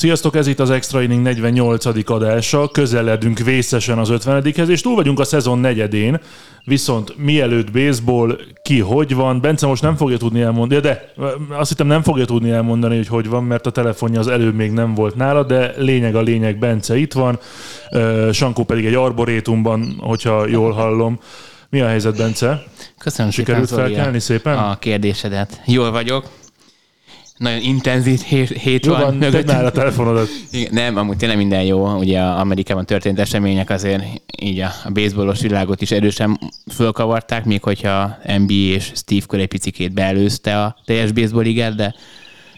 Sziasztok, ez itt az Extra Inning 48. adása, közeledünk vészesen az 50-hez, és túl vagyunk a szezon negyedén, viszont mielőtt baseball, ki hogy van, Bence most nem fogja tudni elmondani, de azt hittem nem fogja tudni elmondani, hogy hogy van, mert a telefonja az előbb még nem volt nála, de lényeg a lényeg, Bence itt van, Sankó pedig egy arborétumban, hogyha jól hallom. Mi a helyzet, Bence? Köszönöm Sikerült szépen, felkelni szépen? A kérdésedet. Jól vagyok. Nagyon intenzív hét, hét Jó van. tedd már a telefonodat. Igen, nem, amúgy tényleg minden jó. Ugye Amerikában történt események azért így a, a baseballos világot is erősen fölkavarták, még hogyha NBA és Steve Kerr egy picikét beelőzte a teljes baseball ligát, de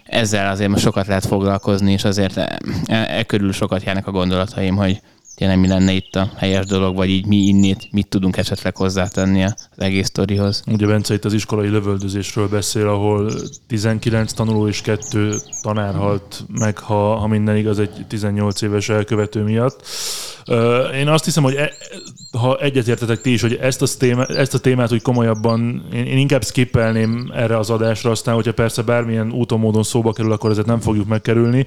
ezzel azért most sokat lehet foglalkozni, és azért e, e körül sokat járnak a gondolataim, hogy tényleg mi lenne itt a helyes dolog, vagy így mi innét, mit tudunk esetleg hozzátenni az egész sztorihoz. Ugye Bence itt az iskolai lövöldözésről beszél, ahol 19 tanuló és kettő tanár halt meg, ha, ha minden igaz, egy 18 éves elkövető miatt. Én azt hiszem, hogy e, ha egyetértetek ti is, hogy ezt a, témát, ezt a témát úgy komolyabban, én, én inkább skippelném erre az adásra, aztán, hogyha persze bármilyen úton, módon szóba kerül, akkor ezeket nem fogjuk megkerülni.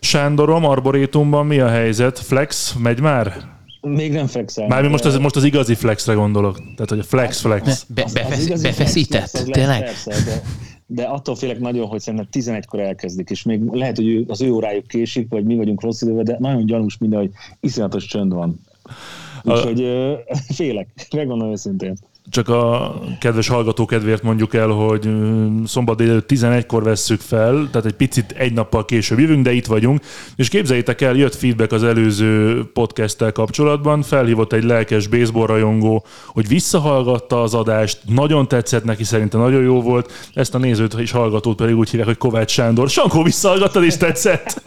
Sándorom, Arborétumban mi a helyzet? Flex, megy már? Még nem flexel. Már most az, most az igazi flexre gondolok. Tehát, hogy a flex, flex. Be, befesz, befeszített, flex, tényleg? Persze, de, de attól félek nagyon, hogy szerintem 11-kor elkezdik, és még lehet, hogy ő, az ő órájuk késik, vagy mi vagyunk rossz időben, de nagyon gyanús minden, hogy iszonyatos csönd van. Úgyhogy a... félek, megmondom őszintén csak a kedves hallgató kedvéért mondjuk el, hogy szombat délelőtt 11-kor vesszük fel, tehát egy picit egy nappal később jövünk, de itt vagyunk, és képzeljétek el, jött feedback az előző podcasttel kapcsolatban, felhívott egy lelkes baseball rajongó, hogy visszahallgatta az adást, nagyon tetszett neki, szerintem nagyon jó volt, ezt a nézőt és hallgatót pedig úgy hívják, hogy Kovács Sándor. Sankó, visszahallgattad és tetszett?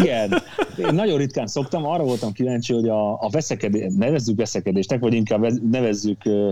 Igen, én nagyon ritkán szoktam, arra voltam kíváncsi, hogy a, a veszekedés, nevezzük veszekedésnek, vagy inkább nevezzük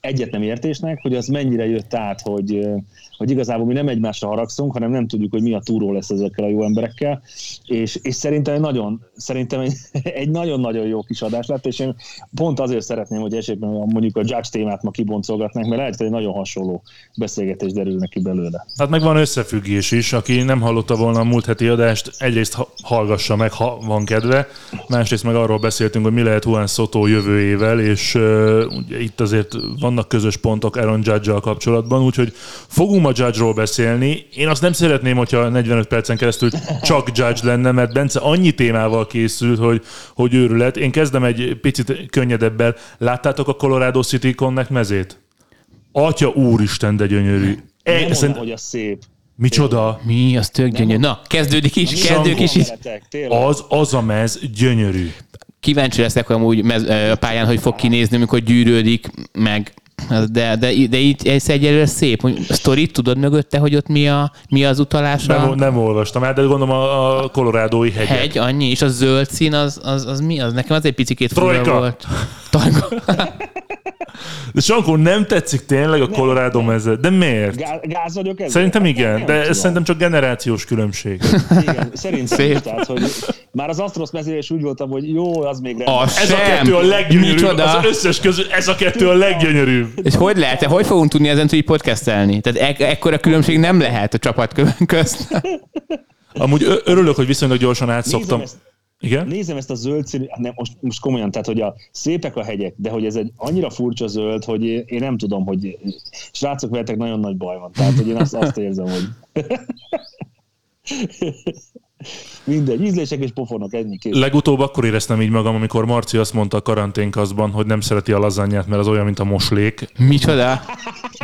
egyet nem értésnek, hogy az mennyire jött át, hogy, hogy igazából mi nem egymásra haragszunk, hanem nem tudjuk, hogy mi a túró lesz ezekkel a jó emberekkel, és, és szerintem egy nagyon, szerintem egy, egy nagyon-nagyon jó kis adás lett, és én pont azért szeretném, hogy esetben mondjuk a Judge témát ma kiboncolgatnánk, mert lehet, hogy egy nagyon hasonló beszélgetés derül neki belőle. Hát meg van összefüggés is, aki nem hallotta volna a múlt heti adást, egyrészt hallgassa meg, ha van kedve, másrészt meg arról beszéltünk, hogy mi lehet Juan Soto jövőjével, és uh, itt azért vannak közös pontok Aaron Judge-al kapcsolatban, úgyhogy fogunk a Judge-ról beszélni. Én azt nem szeretném, hogyha 45 percen keresztül csak Judge lenne, mert Bence annyi témával készült, hogy, hogy őrület. Én kezdem egy picit könnyedebbel. Láttátok a Colorado City Connect mezét? Atya úristen, de gyönyörű. E, nem szerint... hogy a szép. Micsoda? Mi? Az tök gyönyörű. Na, kezdődik is, kezdődik is. Az, az a mez gyönyörű. Kíváncsi leszek amúgy mez, a pályán, hogy fog kinézni, amikor gyűrődik, meg de, de, de így ez egyelőre szép. A sztorit tudod mögötte, hogy ott mi, a, mi az utalás? Nem, nem olvastam el, de gondolom a, a kolorádói hegyek. Hegy, annyi, és a zöld szín az, az, az mi? Az nekem az egy picikét fura volt. Trojka. De Sankó, nem tetszik tényleg a Colorado meze? De miért? Gáz, gáz vagyok ezzel? Szerintem igen, nem, de ez szerintem csak generációs különbség. Igen, szerintem Szép. is, tehát, hogy már az Astros mezére is úgy voltam, hogy jó, az még rendben. Ez a kettő a leggyönyörűbb, az összes közül, ez a kettő a leggyönyörűbb. És hogy lehet? Hogy fogunk tudni ezen így podcastelni? Tehát e- ekkora különbség nem lehet a csapat közt. Amúgy örülök, hogy viszonylag gyorsan átszoktam. Nézem ezt, igen? Nézem ezt a zöld színű, hát nem, most, most komolyan, tehát hogy a szépek a hegyek, de hogy ez egy annyira furcsa zöld, hogy én, én nem tudom, hogy srácok, veletek nagyon nagy baj van. Tehát, hogy én azt, azt érzem, hogy Mindegy, ízlések és pofonok, ennyi kész. Legutóbb akkor éreztem így magam, amikor Marci azt mondta a karanténkazban, hogy nem szereti a lazanyát, mert az olyan, mint a moslék. Micsoda?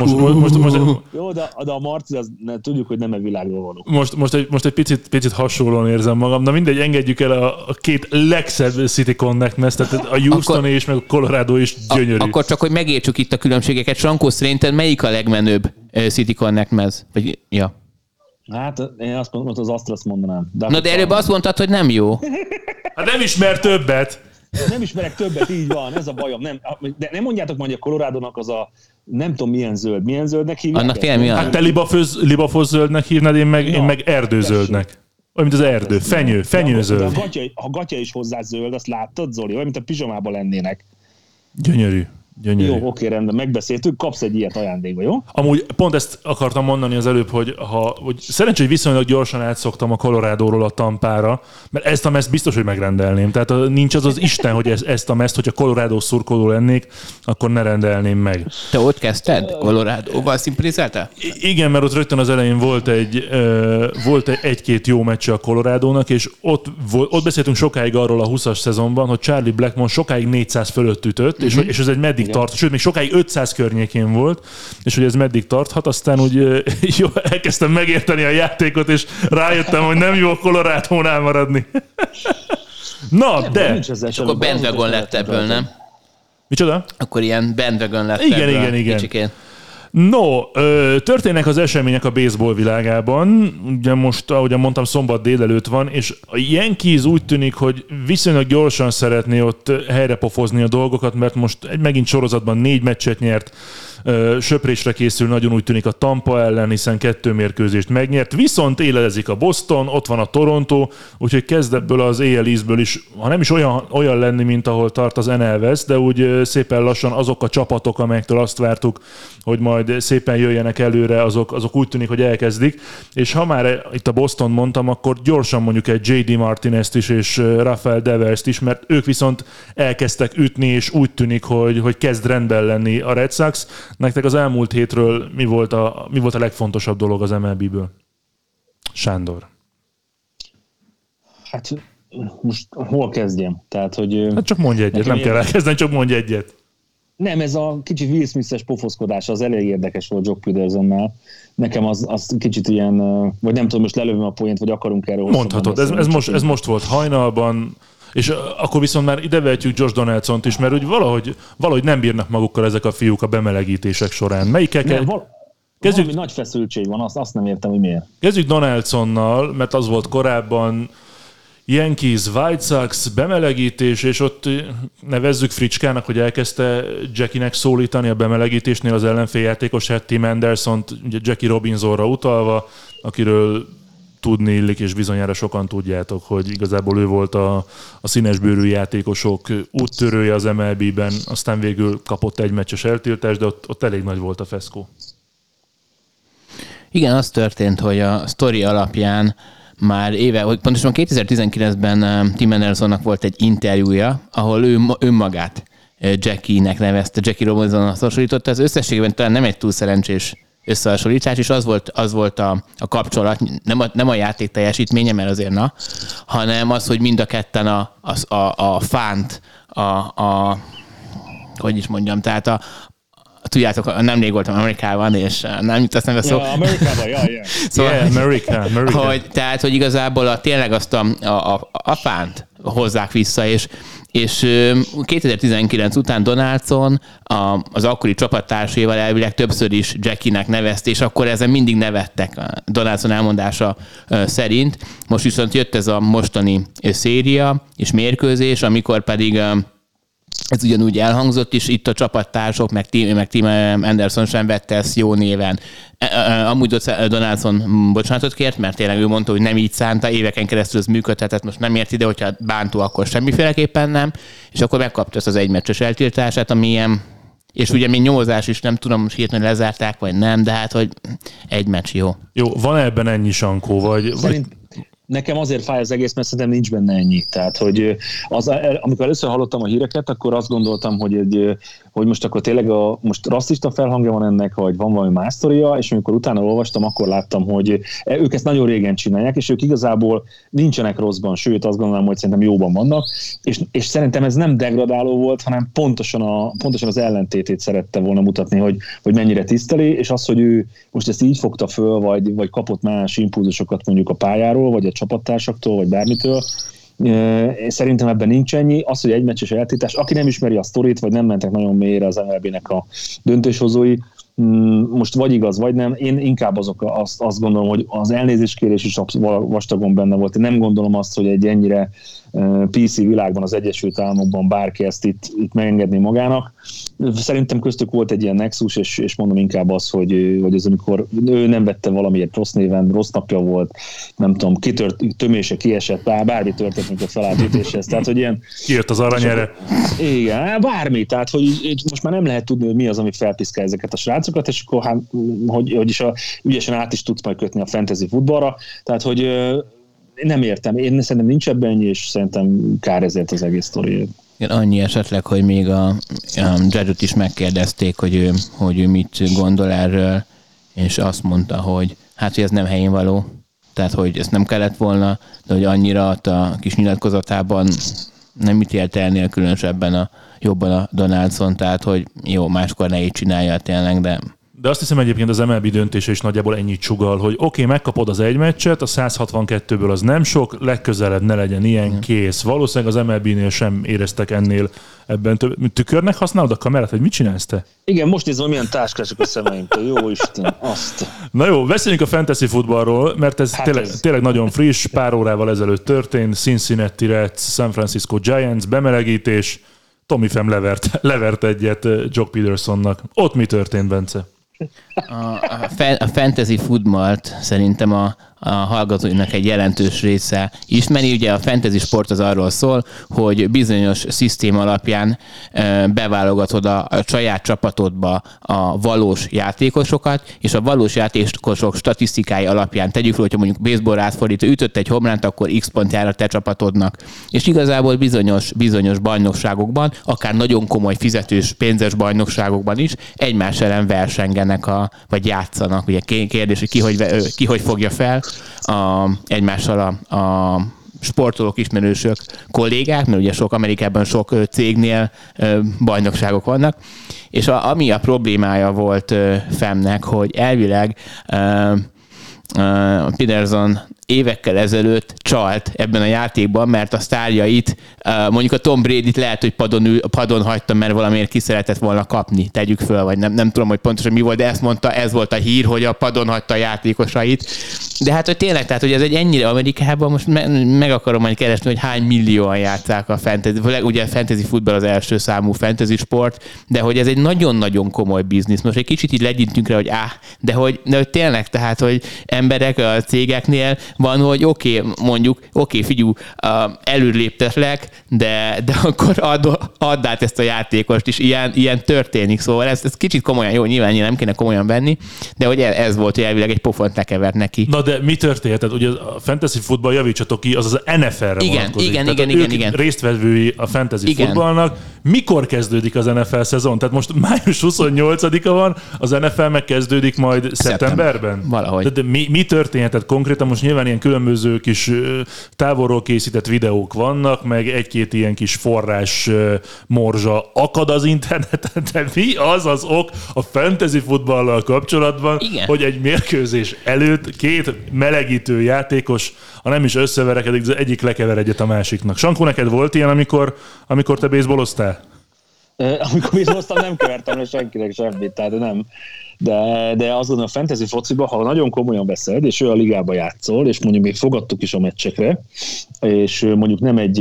Most, most, most, most, Jó, de, de a Marci, az, ne, tudjuk, hogy nem a világról való. Most, most, egy, most egy picit, picit hasonlóan érzem magam. Na mindegy, engedjük el a, a két legszebb City Connect tehát a Houston akkor, és meg a Colorado is gyönyörű. A, akkor csak, hogy megértsük itt a különbségeket. Sankó szerinted melyik a legmenőbb City Connect mez? Vagy, ja. Hát én azt mondom, hogy az Astros mondanám. De Na de előbb azt mondtad, hogy nem jó. Hát nem ismer többet. Nem ismerek többet, így van, ez a bajom. Nem, de nem mondjátok majd, hogy a colorado az a nem tudom milyen zöld. Milyen zöldnek hívják? Annak tényleg mi Hát te libafoz, libafoz zöldnek hívnád, én meg, én Na, meg erdőzöldnek. Olyan, mint az erdő. Fenyő, a fenyőzöld. gatya, a gatya is hozzá zöld, azt láttad, Zoli? Olyan, mint a pizsamában lennének. Gyönyörű. Gyönyörű. Jó, oké, rendben, megbeszéltük, kapsz egy ilyet ajándékba, jó? Amúgy pont ezt akartam mondani az előbb, hogy, ha, hogy szerencsé, hogy viszonylag gyorsan átszoktam a Colorado-ról a Tampára, mert ezt a meszt biztos, hogy megrendelném. Tehát a- nincs az az Isten, hogy ez, ezt a meszt, hogyha Colorado szurkoló lennék, akkor ne rendelném meg. Te ott kezdted? Colorado-val szimplizáltál? I- Igen, mert ott rögtön az elején volt egy ö, volt egy- egy-két jó meccse a Colorado-nak, és ott, ott beszéltünk sokáig arról a 20-as szezonban, hogy Charlie Blackmon sokáig 400 fölött ütött, és, hogy- és ez egy meddig tart, sőt, még sokáig 500 környékén volt, és hogy ez meddig tarthat, aztán úgy jó, elkezdtem megérteni a játékot, és rájöttem, hogy nem jó Colorado-nál maradni. Na, de... Nincs ezzel Akkor bandwagon lett ebből, nem? Micsoda? Akkor ilyen bandwagon lett Igen, ebből igen, igen. kicsikén. No, történnek az események a baseball világában. Ugye most, ahogyan mondtam, szombat délelőtt van, és a Yankees úgy tűnik, hogy viszonylag gyorsan szeretné ott helyrepofozni a dolgokat, mert most egy megint sorozatban négy meccset nyert, söprésre készül, nagyon úgy tűnik a Tampa ellen, hiszen kettő mérkőzést megnyert, viszont élezik a Boston, ott van a Toronto, úgyhogy kezd ebből az AL East-ből is, ha nem is olyan, olyan lenni, mint ahol tart az NL West, de úgy szépen lassan azok a csapatok, amelyektől azt vártuk, hogy majd szépen jöjjenek előre, azok, azok úgy tűnik, hogy elkezdik. És ha már itt a Boston mondtam, akkor gyorsan mondjuk egy J.D. Martinez-t is, és Rafael Devers-t is, mert ők viszont elkezdtek ütni, és úgy tűnik, hogy, hogy kezd rendben lenni a Red Sox. Nektek az elmúlt hétről mi volt a, mi volt a legfontosabb dolog az MLB-ből? Sándor. Hát most hol kezdjem? Tehát, hogy... Hát csak mondj egyet, nem kell elkezdeni, csak mondj egyet. Nem, ez a kicsit Will Smith-es pofoszkodás az elég érdekes volt Jock Petersonnál. Nekem az, az kicsit ilyen, vagy nem tudom, most lelövöm a poént, vagy akarunk erről Mondhatod, ez, ez, most, ez most volt hajnalban, és akkor viszont már ide vehetjük Josh Donaldson-t is, mert úgy valahogy, valahogy nem bírnak magukkal ezek a fiúk a bemelegítések során. Melyikkel kell? Nem, val- Kezdjük- valami nagy feszültség van, azt, azt nem értem, hogy miért. Kezdjük Donaldsonnal, mert az volt korábban Yankees, White Sox, bemelegítés, és ott nevezzük Fricskának, hogy elkezdte Jackinek szólítani a bemelegítésnél az ellenféljátékosát, Tim anderson ugye Jackie Robinsonra utalva, akiről tudni illik, és bizonyára sokan tudjátok, hogy igazából ő volt a, a színesbőrű játékosok úttörője az MLB-ben, aztán végül kapott egy meccses eltiltást, de ott, ott elég nagy volt a feszkó. Igen, az történt, hogy a sztori alapján már éve, hogy pontosan 2019-ben um, Tim Andersonnak volt egy interjúja, ahol ő ma- önmagát uh, Jackie-nek nevezte, Jackie Robinsonnak hasonlította. Ez összességében talán nem egy túl szerencsés összehasonlítás, és az volt, az volt a, a kapcsolat, nem a, nem a játék teljesítménye, mert azért na, hanem az, hogy mind a ketten a, a, a, a fánt, a, a, hogy is mondjam, tehát a, tudjátok, nemrég voltam Amerikában, és nem jut a szó. Ja, Amerikában, ja, ja. Szóval, Yeah, America, America. hogy, tehát, hogy igazából a, tényleg azt a, a, a, a fánt hozzák vissza, és, és ö, 2019 után Donaldson a, az akkori csapattársaival elvileg többször is Jackie-nek nevezte, és akkor ezen mindig nevettek Donaldson elmondása szerint. Most viszont jött ez a mostani széria és mérkőzés, amikor pedig ez ugyanúgy elhangzott is, itt a csapattársok, meg Tim, meg Tim Anderson sem vette ezt jó néven. E- e- Amúgy ott Donaldson bocsánatot kért, mert tényleg ő mondta, hogy nem így szánta, éveken keresztül ez működhetett, most nem ért ide, hogyha bántó, akkor semmiféleképpen nem, és akkor megkapta ezt az egymeccses eltiltását, ami ilyen és ugye még nyomozás is, nem tudom, most hirtelen lezárták, vagy nem, de hát, hogy egy meccs jó. Jó, van ebben ennyi sankó, vagy, vagy Szerint nekem azért fáj az egész, mert szerintem nincs benne ennyi. Tehát, hogy az, amikor először hallottam a híreket, akkor azt gondoltam, hogy, egy, hogy most akkor tényleg a, most rasszista felhangja van ennek, vagy van valami más sztoria, és amikor utána olvastam, akkor láttam, hogy ők ezt nagyon régen csinálják, és ők igazából nincsenek rosszban, sőt azt gondolom, hogy szerintem jóban vannak, és, és szerintem ez nem degradáló volt, hanem pontosan, a, pontosan az ellentétét szerette volna mutatni, hogy, hogy mennyire tiszteli, és az, hogy ő most ezt így fogta föl, vagy, vagy kapott más impulzusokat mondjuk a pályáról, vagy a csapattársaktól, vagy bármitől, Szerintem ebben nincs ennyi. Az, hogy egy meccses eltiltás, aki nem ismeri a sztorit, vagy nem mentek nagyon mélyre az MLB-nek a döntéshozói, mm, most vagy igaz, vagy nem. Én inkább azok, azt, azt gondolom, hogy az elnézéskérés is vastagon benne volt. Én nem gondolom azt, hogy egy ennyire PC világban, az Egyesült Államokban bárki ezt itt, itt megengedni magának. Szerintem köztük volt egy ilyen nexus, és, és mondom inkább az, hogy, hogy az, amikor ő nem vette valamiért rossz néven, rossz napja volt, nem tudom, kitört, tömése kiesett, bár, bármi történt, amikor felállt ütéshez. Tehát, hogy ilyen... Kijött az aranyere. Igen, bármi. Tehát, hogy most már nem lehet tudni, hogy mi az, ami felpiszkál ezeket a srácokat, és akkor hát, hogy, hogy is a, ügyesen át is tudsz majd kötni a fantasy futballra. Tehát, hogy nem értem. Én szerintem nincs ebben ennyi, és szerintem kár ezért az egész sztori. Igen, annyi esetleg, hogy még a, a Jedut is megkérdezték, hogy ő, hogy ő mit gondol erről, és azt mondta, hogy hát, hogy ez nem helyén való, tehát, hogy ezt nem kellett volna, de hogy annyira a kis nyilatkozatában nem ítélt el különösebben a, jobban a Donaldson, tehát, hogy jó, máskor ne így csinálja tényleg, de de azt hiszem egyébként az MLB döntése is nagyjából ennyit csugal, hogy oké, okay, megkapod az egy meccset, a 162-ből az nem sok, legközelebb ne legyen ilyen, mm. kész. Valószínűleg az MLB-nél sem éreztek ennél ebben több. Tükörnek használod a kamerát, vagy mit csinálsz te? Igen, most nézem, milyen táskások a szemeimtől. Jó Isten, azt. Na jó, beszéljünk a fantasy futballról, mert ez, hát tényleg, ez tényleg nagyon friss, pár órával ezelőtt történt. Cincinnati Reds, San Francisco Giants, bemelegítés. Tommy Fem levert, levert egyet Jock Petersonnak. Ott mi történt, Bence? A, a, fantasy futballt szerintem a, a hallgatóinak egy jelentős része ismeri. Ugye a fantasy sport az arról szól, hogy bizonyos szisztém alapján beválogatod a, a saját csapatodba a valós játékosokat, és a valós játékosok statisztikái alapján tegyük fel, hogyha mondjuk baseball átfordító ütött egy homránt, akkor x pont jár a te csapatodnak. És igazából bizonyos, bizonyos bajnokságokban, akár nagyon komoly fizetős pénzes bajnokságokban is egymás ellen versengenek, a, vagy játszanak. Ugye kérdés, hogy ki hogy, ki hogy fogja fel a, egymással a, a sportolók, ismerősök, kollégák, mert ugye sok Amerikában sok cégnél bajnokságok vannak, és a, ami a problémája volt Femnek, hogy elvileg Peterson évekkel ezelőtt csalt ebben a játékban, mert a sztárjait, mondjuk a Tom Brady-t lehet, hogy padon, ül, padon hagyta, mert valamiért ki szeretett volna kapni, tegyük föl, vagy nem, nem tudom, hogy pontosan mi volt, de ezt mondta, ez volt a hír, hogy a padon hagyta a játékosait. De hát, hogy tényleg, tehát, hogy ez egy ennyire Amerikában, most me- meg akarom majd keresni, hogy hány millióan játszák a fantasy, ugye a fantasy futball az első számú fantasy sport, de hogy ez egy nagyon-nagyon komoly biznisz. Most egy kicsit így legyintünk rá, hogy áh, de hogy, de hogy tényleg, tehát, hogy emberek a cégeknél van, hogy oké, okay, mondjuk, oké, okay, figyú, előléptetlek, de, de akkor add, add át ezt a játékost is, ilyen, ilyen történik, szóval ez, ez kicsit komolyan, jó, nyilván nem kéne komolyan venni, de hogy ez volt, hogy elvileg egy pofont lekevert neki. Na de mi történt? Tehát ugye a fantasy futball javítsatok ki, az az NFL-re igen. Igen, Tehát igen, igen, igen. résztvevői a fantasy igen. futballnak. Mikor kezdődik az NFL szezon? Tehát most május 28-a van, az NFL megkezdődik majd szeptemberben? Valahogy. De, de mi, mi történt? Tehát konkrétan most nyilván ilyen különböző kis távolról készített videók vannak, meg egy-két ilyen kis forrás morzsa akad az interneten, de mi az az ok a fantasy futballal kapcsolatban, Igen. hogy egy mérkőzés előtt két melegítő játékos, ha nem is összeverekedik, az egyik lekever egyet a másiknak. Sankó, neked volt ilyen, amikor, amikor te baseballoztál? Amikor baseballoztam, nem kevertem le senkinek semmit, tehát nem de, de azon a fantasy fociban, ha nagyon komolyan veszed, és ő a ligába játszol, és mondjuk még fogadtuk is a meccsekre, és mondjuk nem egy,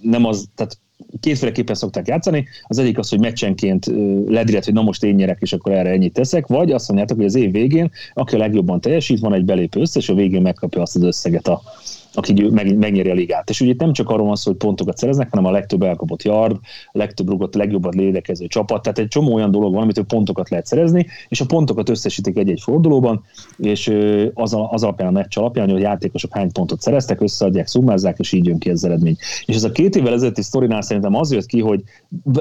nem az, tehát kétféleképpen szokták játszani. Az egyik az, hogy meccsenként ledrihet, hogy na most én nyerek, és akkor erre ennyit teszek, vagy azt mondjátok, hogy az év végén, aki a legjobban teljesít, van egy belépő össze, és a végén megkapja azt az összeget a, aki meg, megnyeri a ligát. És ugye itt nem csak arról van szó, hogy pontokat szereznek, hanem a legtöbb elkapott yard, a legtöbb rugott, a legjobban lédekező csapat. Tehát egy csomó olyan dolog van, amit pontokat lehet szerezni, és a pontokat összesítik egy-egy fordulóban, és az, a, az alapján a meccs alapján, hogy a játékosok hány pontot szereztek, összeadják, szummázzák, és így jön ki az eredmény. És ez a két évvel ezelőtti sztorinál szerintem az jött ki, hogy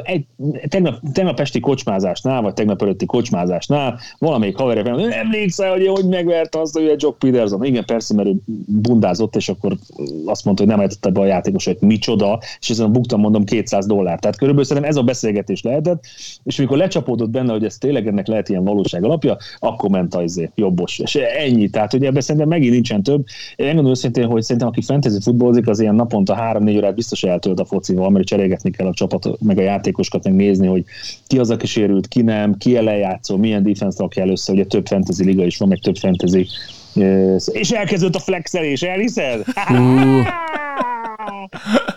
egy, tegnap, tegnap esti kocsmázásnál, vagy tegnap előtti kocsmázásnál valamelyik haverja, emlékszel, hogy hogy megverte azt, hogy a Jock Peterson. Igen, persze, mert ő bundázott, és akkor akkor azt mondta, hogy nem lehetett be a játékos, hogy micsoda, és ezen buktam mondom 200 dollár. Tehát körülbelül szerintem ez a beszélgetés lehetett, és amikor lecsapódott benne, hogy ez tényleg ennek lehet ilyen valóság alapja, akkor ment az izé, jobbos. És ennyi. Tehát hogy ebben szerintem megint nincsen több. Én gondolom őszintén, hogy szerintem aki fantasy futballozik, az ilyen naponta 3-4 órát biztos eltölt a focival, mert cserélgetni kell a csapat, meg a játékosokat, meg nézni, hogy ki az, aki sérült, ki nem, ki ellen játszol, milyen defense rakja először, ugye több fantasy liga is van, meg több fantasy és elkezdődött a flexelés, elhiszed?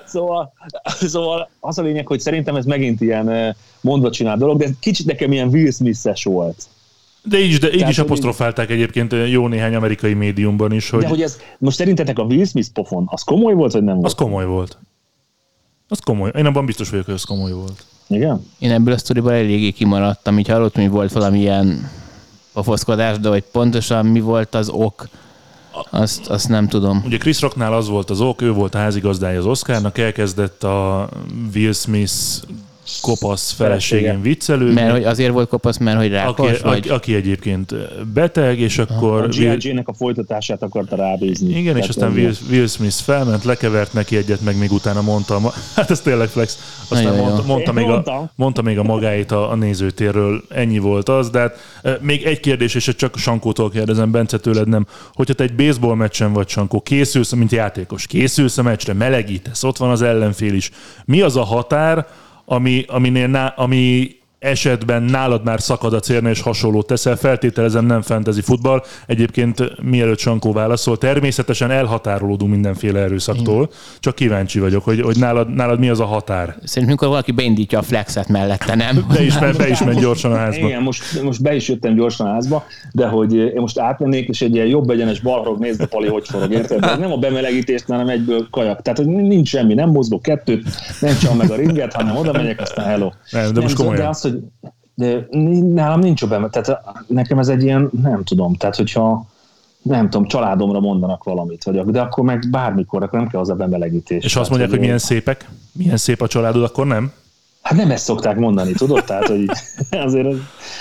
Szóval, szóval az a lényeg, hogy szerintem ez megint ilyen eh, mondva csinál dolog, de kicsit nekem ilyen Will Smith-es volt. De így, is- de így Tehát, is apostrofálták egyébként jó néhány amerikai médiumban is, hogy, De hogy ez, most szerintetek a Will Smith pofon, az komoly volt, vagy nem volt? az komoly volt. Az komoly. Én abban biztos vagyok, hogy az komoly volt. Igen? Én ebből a sztoriból eléggé kimaradtam, így hallottam, hogy volt valamilyen pofoszkodás, de hogy pontosan mi volt az ok, azt, azt nem tudom. Ugye Chris Rocknál az volt az ok, ő volt a házigazdája az Oscarnak, elkezdett a Will Smith kopasz feleségén viccelődni. Mert hogy azért volt kopasz, mert hogy aki, rákos, vagy... aki, aki egyébként beteg, és A akkor... G.I. Jane-nek a folytatását akarta rábízni. Igen, és aztán Will, Will Smith felment, lekevert neki egyet, meg még utána mondta, hát ez tényleg flex, aztán Nagyon jó. mondta, mondta, még a, mondta még a magáit a, a nézőtérről, ennyi volt az, de hát még egy kérdés, és csak Sankótól kérdezem, Bence tőled nem, hogyha te egy baseball meccsen vagy, Sankó, készülsz, mint játékos, készülsz a meccsre, melegítesz, ott van az ellenfél is, mi az a határ, ami, aminél ami esetben nálad már szakad a célna és hasonló teszel, feltételezem nem fantasy futball. Egyébként mielőtt Sankó válaszol, természetesen elhatárolódunk mindenféle erőszaktól, csak kíváncsi vagyok, hogy, hogy nálad, nálad mi az a határ. Szerintem mikor valaki beindítja a flexet mellette, nem? Be is, be, be is menj gyorsan a házba. Igen, most, most be is jöttem gyorsan a házba, de hogy én most átmennék, és egy ilyen jobb egyenes balrog nézd, Pali, hogy forog, érted? De nem a bemelegítést, hanem egyből kajak. Tehát, hogy nincs semmi, nem mozgok kettőt, nem csak meg a ringet, hanem oda megyek, aztán hello. Nem, de most de komolyan. az, hogy de nálam nincs bemelegítés. Tehát nekem ez egy ilyen, nem tudom, tehát hogyha nem tudom, családomra mondanak valamit, vagy, de akkor meg bármikor, akkor nem kell az a bemelegítés. És azt mondják, hogy milyen szépek, milyen szép a családod, akkor nem? Hát nem ezt szokták mondani, tudod? Tehát, hogy azért ez,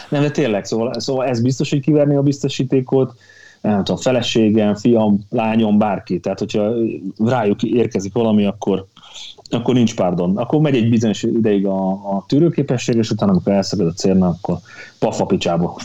nem, de tényleg, szóval, szóval ez biztos, hogy kiverni a biztosítékot, nem tudom, feleségem, fiam, lányom, bárki. Tehát, hogyha rájuk érkezik valami, akkor, akkor nincs pardon. Akkor megy egy bizonyos ideig a, a tűrőképesség, és utána, amikor elszakad a célna, akkor pafa picsába.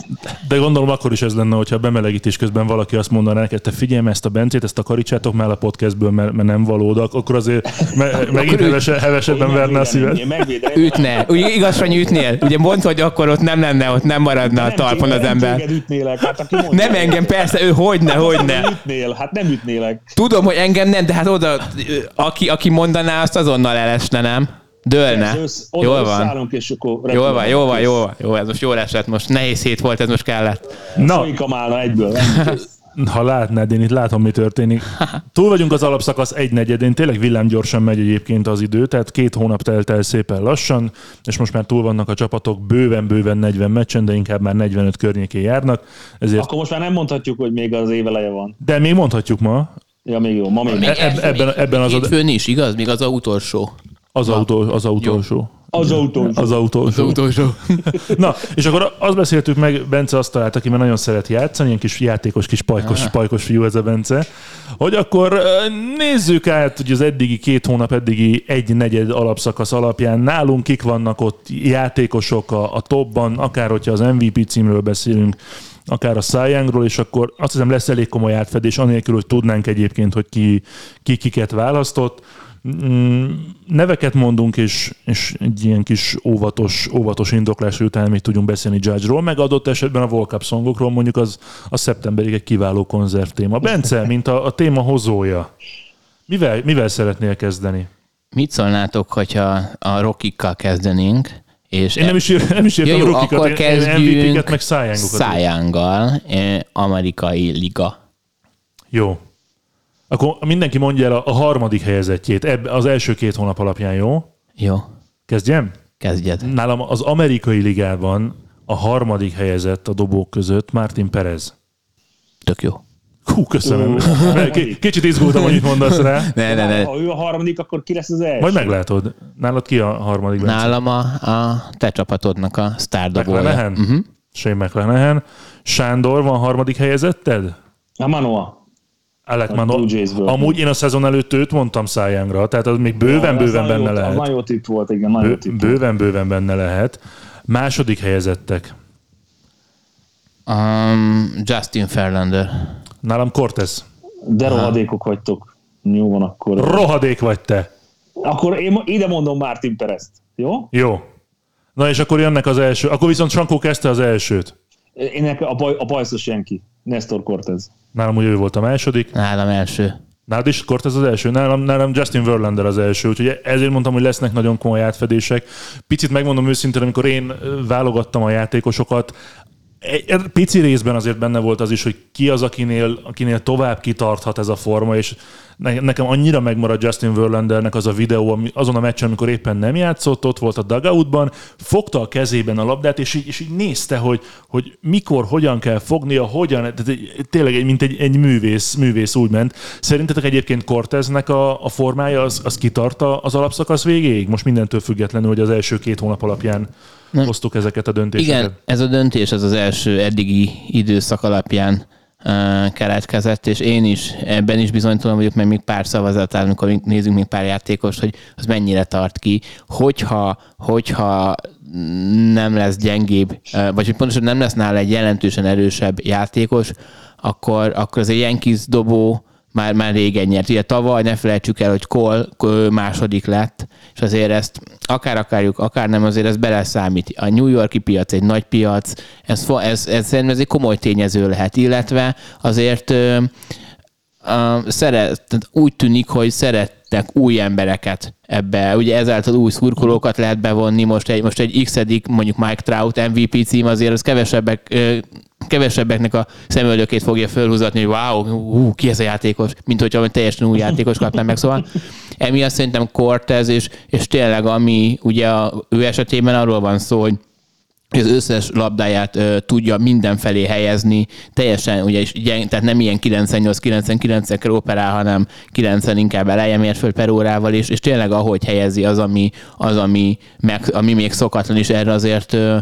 De gondolom akkor is ez lenne, hogyha a bemelegítés közben valaki azt mondaná neked, te figyelj ezt a bencét, ezt takarítsátok már a podcastből, mert, mert nem valódak, akkor azért me, megint hevese, hevesebben verne a megvédeném. Ütne. Ugye igaz, hogy ütnél? Ugye mondd, hogy akkor ott nem lenne, ott nem maradna a Nem talpon téged- az nem ember. ütnélek, hát aki mondja. Nem engem, persze, ő hogyne, hogyne. Nem ütnél, hát nem ütnélek. Tudom, hogy engem nem, de hát oda, aki, aki mondaná, azt azonnal elesne, nem? Dőlne. Persze, össz- Jól van. és akkor Jól van, jó van, kész. jó van. Jó, ez most jól esett most. Nehéz hét volt, ez most kellett. Na, Folykamálna egyből. ha látnád, én itt látom, mi történik. Túl vagyunk az alapszakasz egy negyedén, tényleg villámgyorsan megy egyébként az idő, tehát két hónap telt el szépen lassan, és most már túl vannak a csapatok bőven-bőven 40 meccsen, de inkább már 45 környékén járnak, ezért, Akkor most már nem mondhatjuk, hogy még az éveleje van. de még mondhatjuk ma, Ja, még jó, ma még. E- eb- ebben, ebben az, Hétfőn is, igaz? Még az a utolsó. az, autó, az utolsó. Az autó. Az utolsó. utolsó. Na, és akkor azt beszéltük meg, Bence azt talált, aki már nagyon szeret játszani, ilyen kis játékos, kis pajkos, pajkos fiú ez a Bence, hogy akkor nézzük át, hogy az eddigi két hónap, eddigi egy negyed alapszakasz alapján nálunk kik vannak ott játékosok a, a topban, akár hogyha az MVP címről beszélünk, akár a Youngról, és akkor azt hiszem lesz elég komoly átfedés, anélkül, hogy tudnánk egyébként, hogy ki, ki kiket választott. Mm, neveket mondunk, és, és egy ilyen kis óvatos, óvatos indoklás után még tudjunk beszélni Judge-ról, meg adott esetben a Cup szongokról, mondjuk az a szeptemberig egy kiváló konzerv téma. Bence, mint a, a téma hozója, mivel, mivel szeretnél kezdeni? Mit szólnátok, hogyha a Rockikkal kezdenénk? És Én nem is, nem is Ja, értem jó, a rookikat, akkor én- MVP-ket, meg Cy Szájángal, amerikai liga. Jó. Akkor mindenki mondja el a, a harmadik helyezettjét ebb, az első két hónap alapján, jó? Jó, Kezdjem? kezdjed. Nálam az amerikai ligában a harmadik helyezett a dobók között Martin Perez. Tök jó. Hú, köszönöm. Mert K- kicsit izgultam, hogy mit mondasz rá. Ne, ne, ne. Ha ő a harmadik, akkor ki lesz az első? Majd meglátod. Nálad ki a harmadik Bence? Nálam a, a te csapatodnak a sztárdobója. McLennan? Uh-huh. Shane McLennan. Sándor van harmadik helyezetted? A Manoa. Alec A Mano. Amúgy én a szezon előtt őt mondtam szájángra, tehát az még bőven-bőven Az benne nagyon jó- lehet. Nagyon jó tipp volt, igen, nagyon jó Bő- tipp volt. Bőven-bőven benne lehet. Második helyezettek. Um, Justin Ferlander. Nálam Cortez. De rohadékok vagytok. Jó van, akkor. Rohadék vagy te. Akkor én ide mondom Martin Perezt. Jó? Jó. Na és akkor jönnek az első. Akkor viszont Sankó kezdte az elsőt. Én nekem a, baj, a bajszos Jenki. Nestor Cortez. Nálam ugye ő volt a második. Nálam első. Nálad is Cortez az első, nálam, nálam Justin Verlander az első, úgyhogy ezért mondtam, hogy lesznek nagyon komoly átfedések. Picit megmondom őszintén, amikor én válogattam a játékosokat, egy pici részben azért benne volt az is, hogy ki az, akinél, akinél tovább kitarthat ez a forma, és nekem annyira megmarad Justin Verlandernek az a videó, azon a meccsen, amikor éppen nem játszott, ott volt a dugoutban, fogta a kezében a labdát, és így, és így nézte, hogy, hogy mikor, hogyan kell fognia, hogyan, tehát tényleg mint egy, egy művész, művész úgy ment. Szerintetek egyébként Corteznek a, a formája az, az kitarta az alapszakasz végéig? Most mindentől függetlenül, hogy az első két hónap alapján nem. hoztuk ezeket a döntéseket. Igen, ez a döntés az az első eddigi időszak alapján uh, keletkezett, és én is ebben is bizonytalan vagyok, mert még pár szavazat áll, amikor nézzünk még pár játékost, hogy az mennyire tart ki. Hogyha, hogyha nem lesz gyengébb, uh, vagy hogy pontosan nem lesz nála egy jelentősen erősebb játékos, akkor, akkor az egy Yankees dobó már, már régen nyert. Ugye tavaly ne felejtsük el, hogy Cole második lett, és azért ezt akár akarjuk, akár nem, azért ez beleszámít. A New Yorki piac egy nagy piac, ez, ez, ez, ez egy komoly tényező lehet, illetve azért ö, ö, szeret, úgy tűnik, hogy szerettek új embereket ebbe. Ugye ezáltal új szurkolókat lehet bevonni, most egy, most egy x mondjuk Mike Trout MVP cím, azért az kevesebbek kevesebbeknek a szemöldökét fogja fölhúzatni, hogy wow, hú, ki ez a játékos, mint hogyha teljesen új játékos kapnám meg. Szóval emiatt szerintem Cortez, és, és tényleg ami ugye a, ő esetében arról van szó, hogy az összes labdáját ö, tudja mindenfelé helyezni, teljesen, ugye, és gyeng, tehát nem ilyen 98-99-ekkel operál, hanem 90 inkább elejjem ér föl per órával, és, és tényleg ahogy helyezi az, ami, az, ami, meg, ami még szokatlan, és erre azért ö,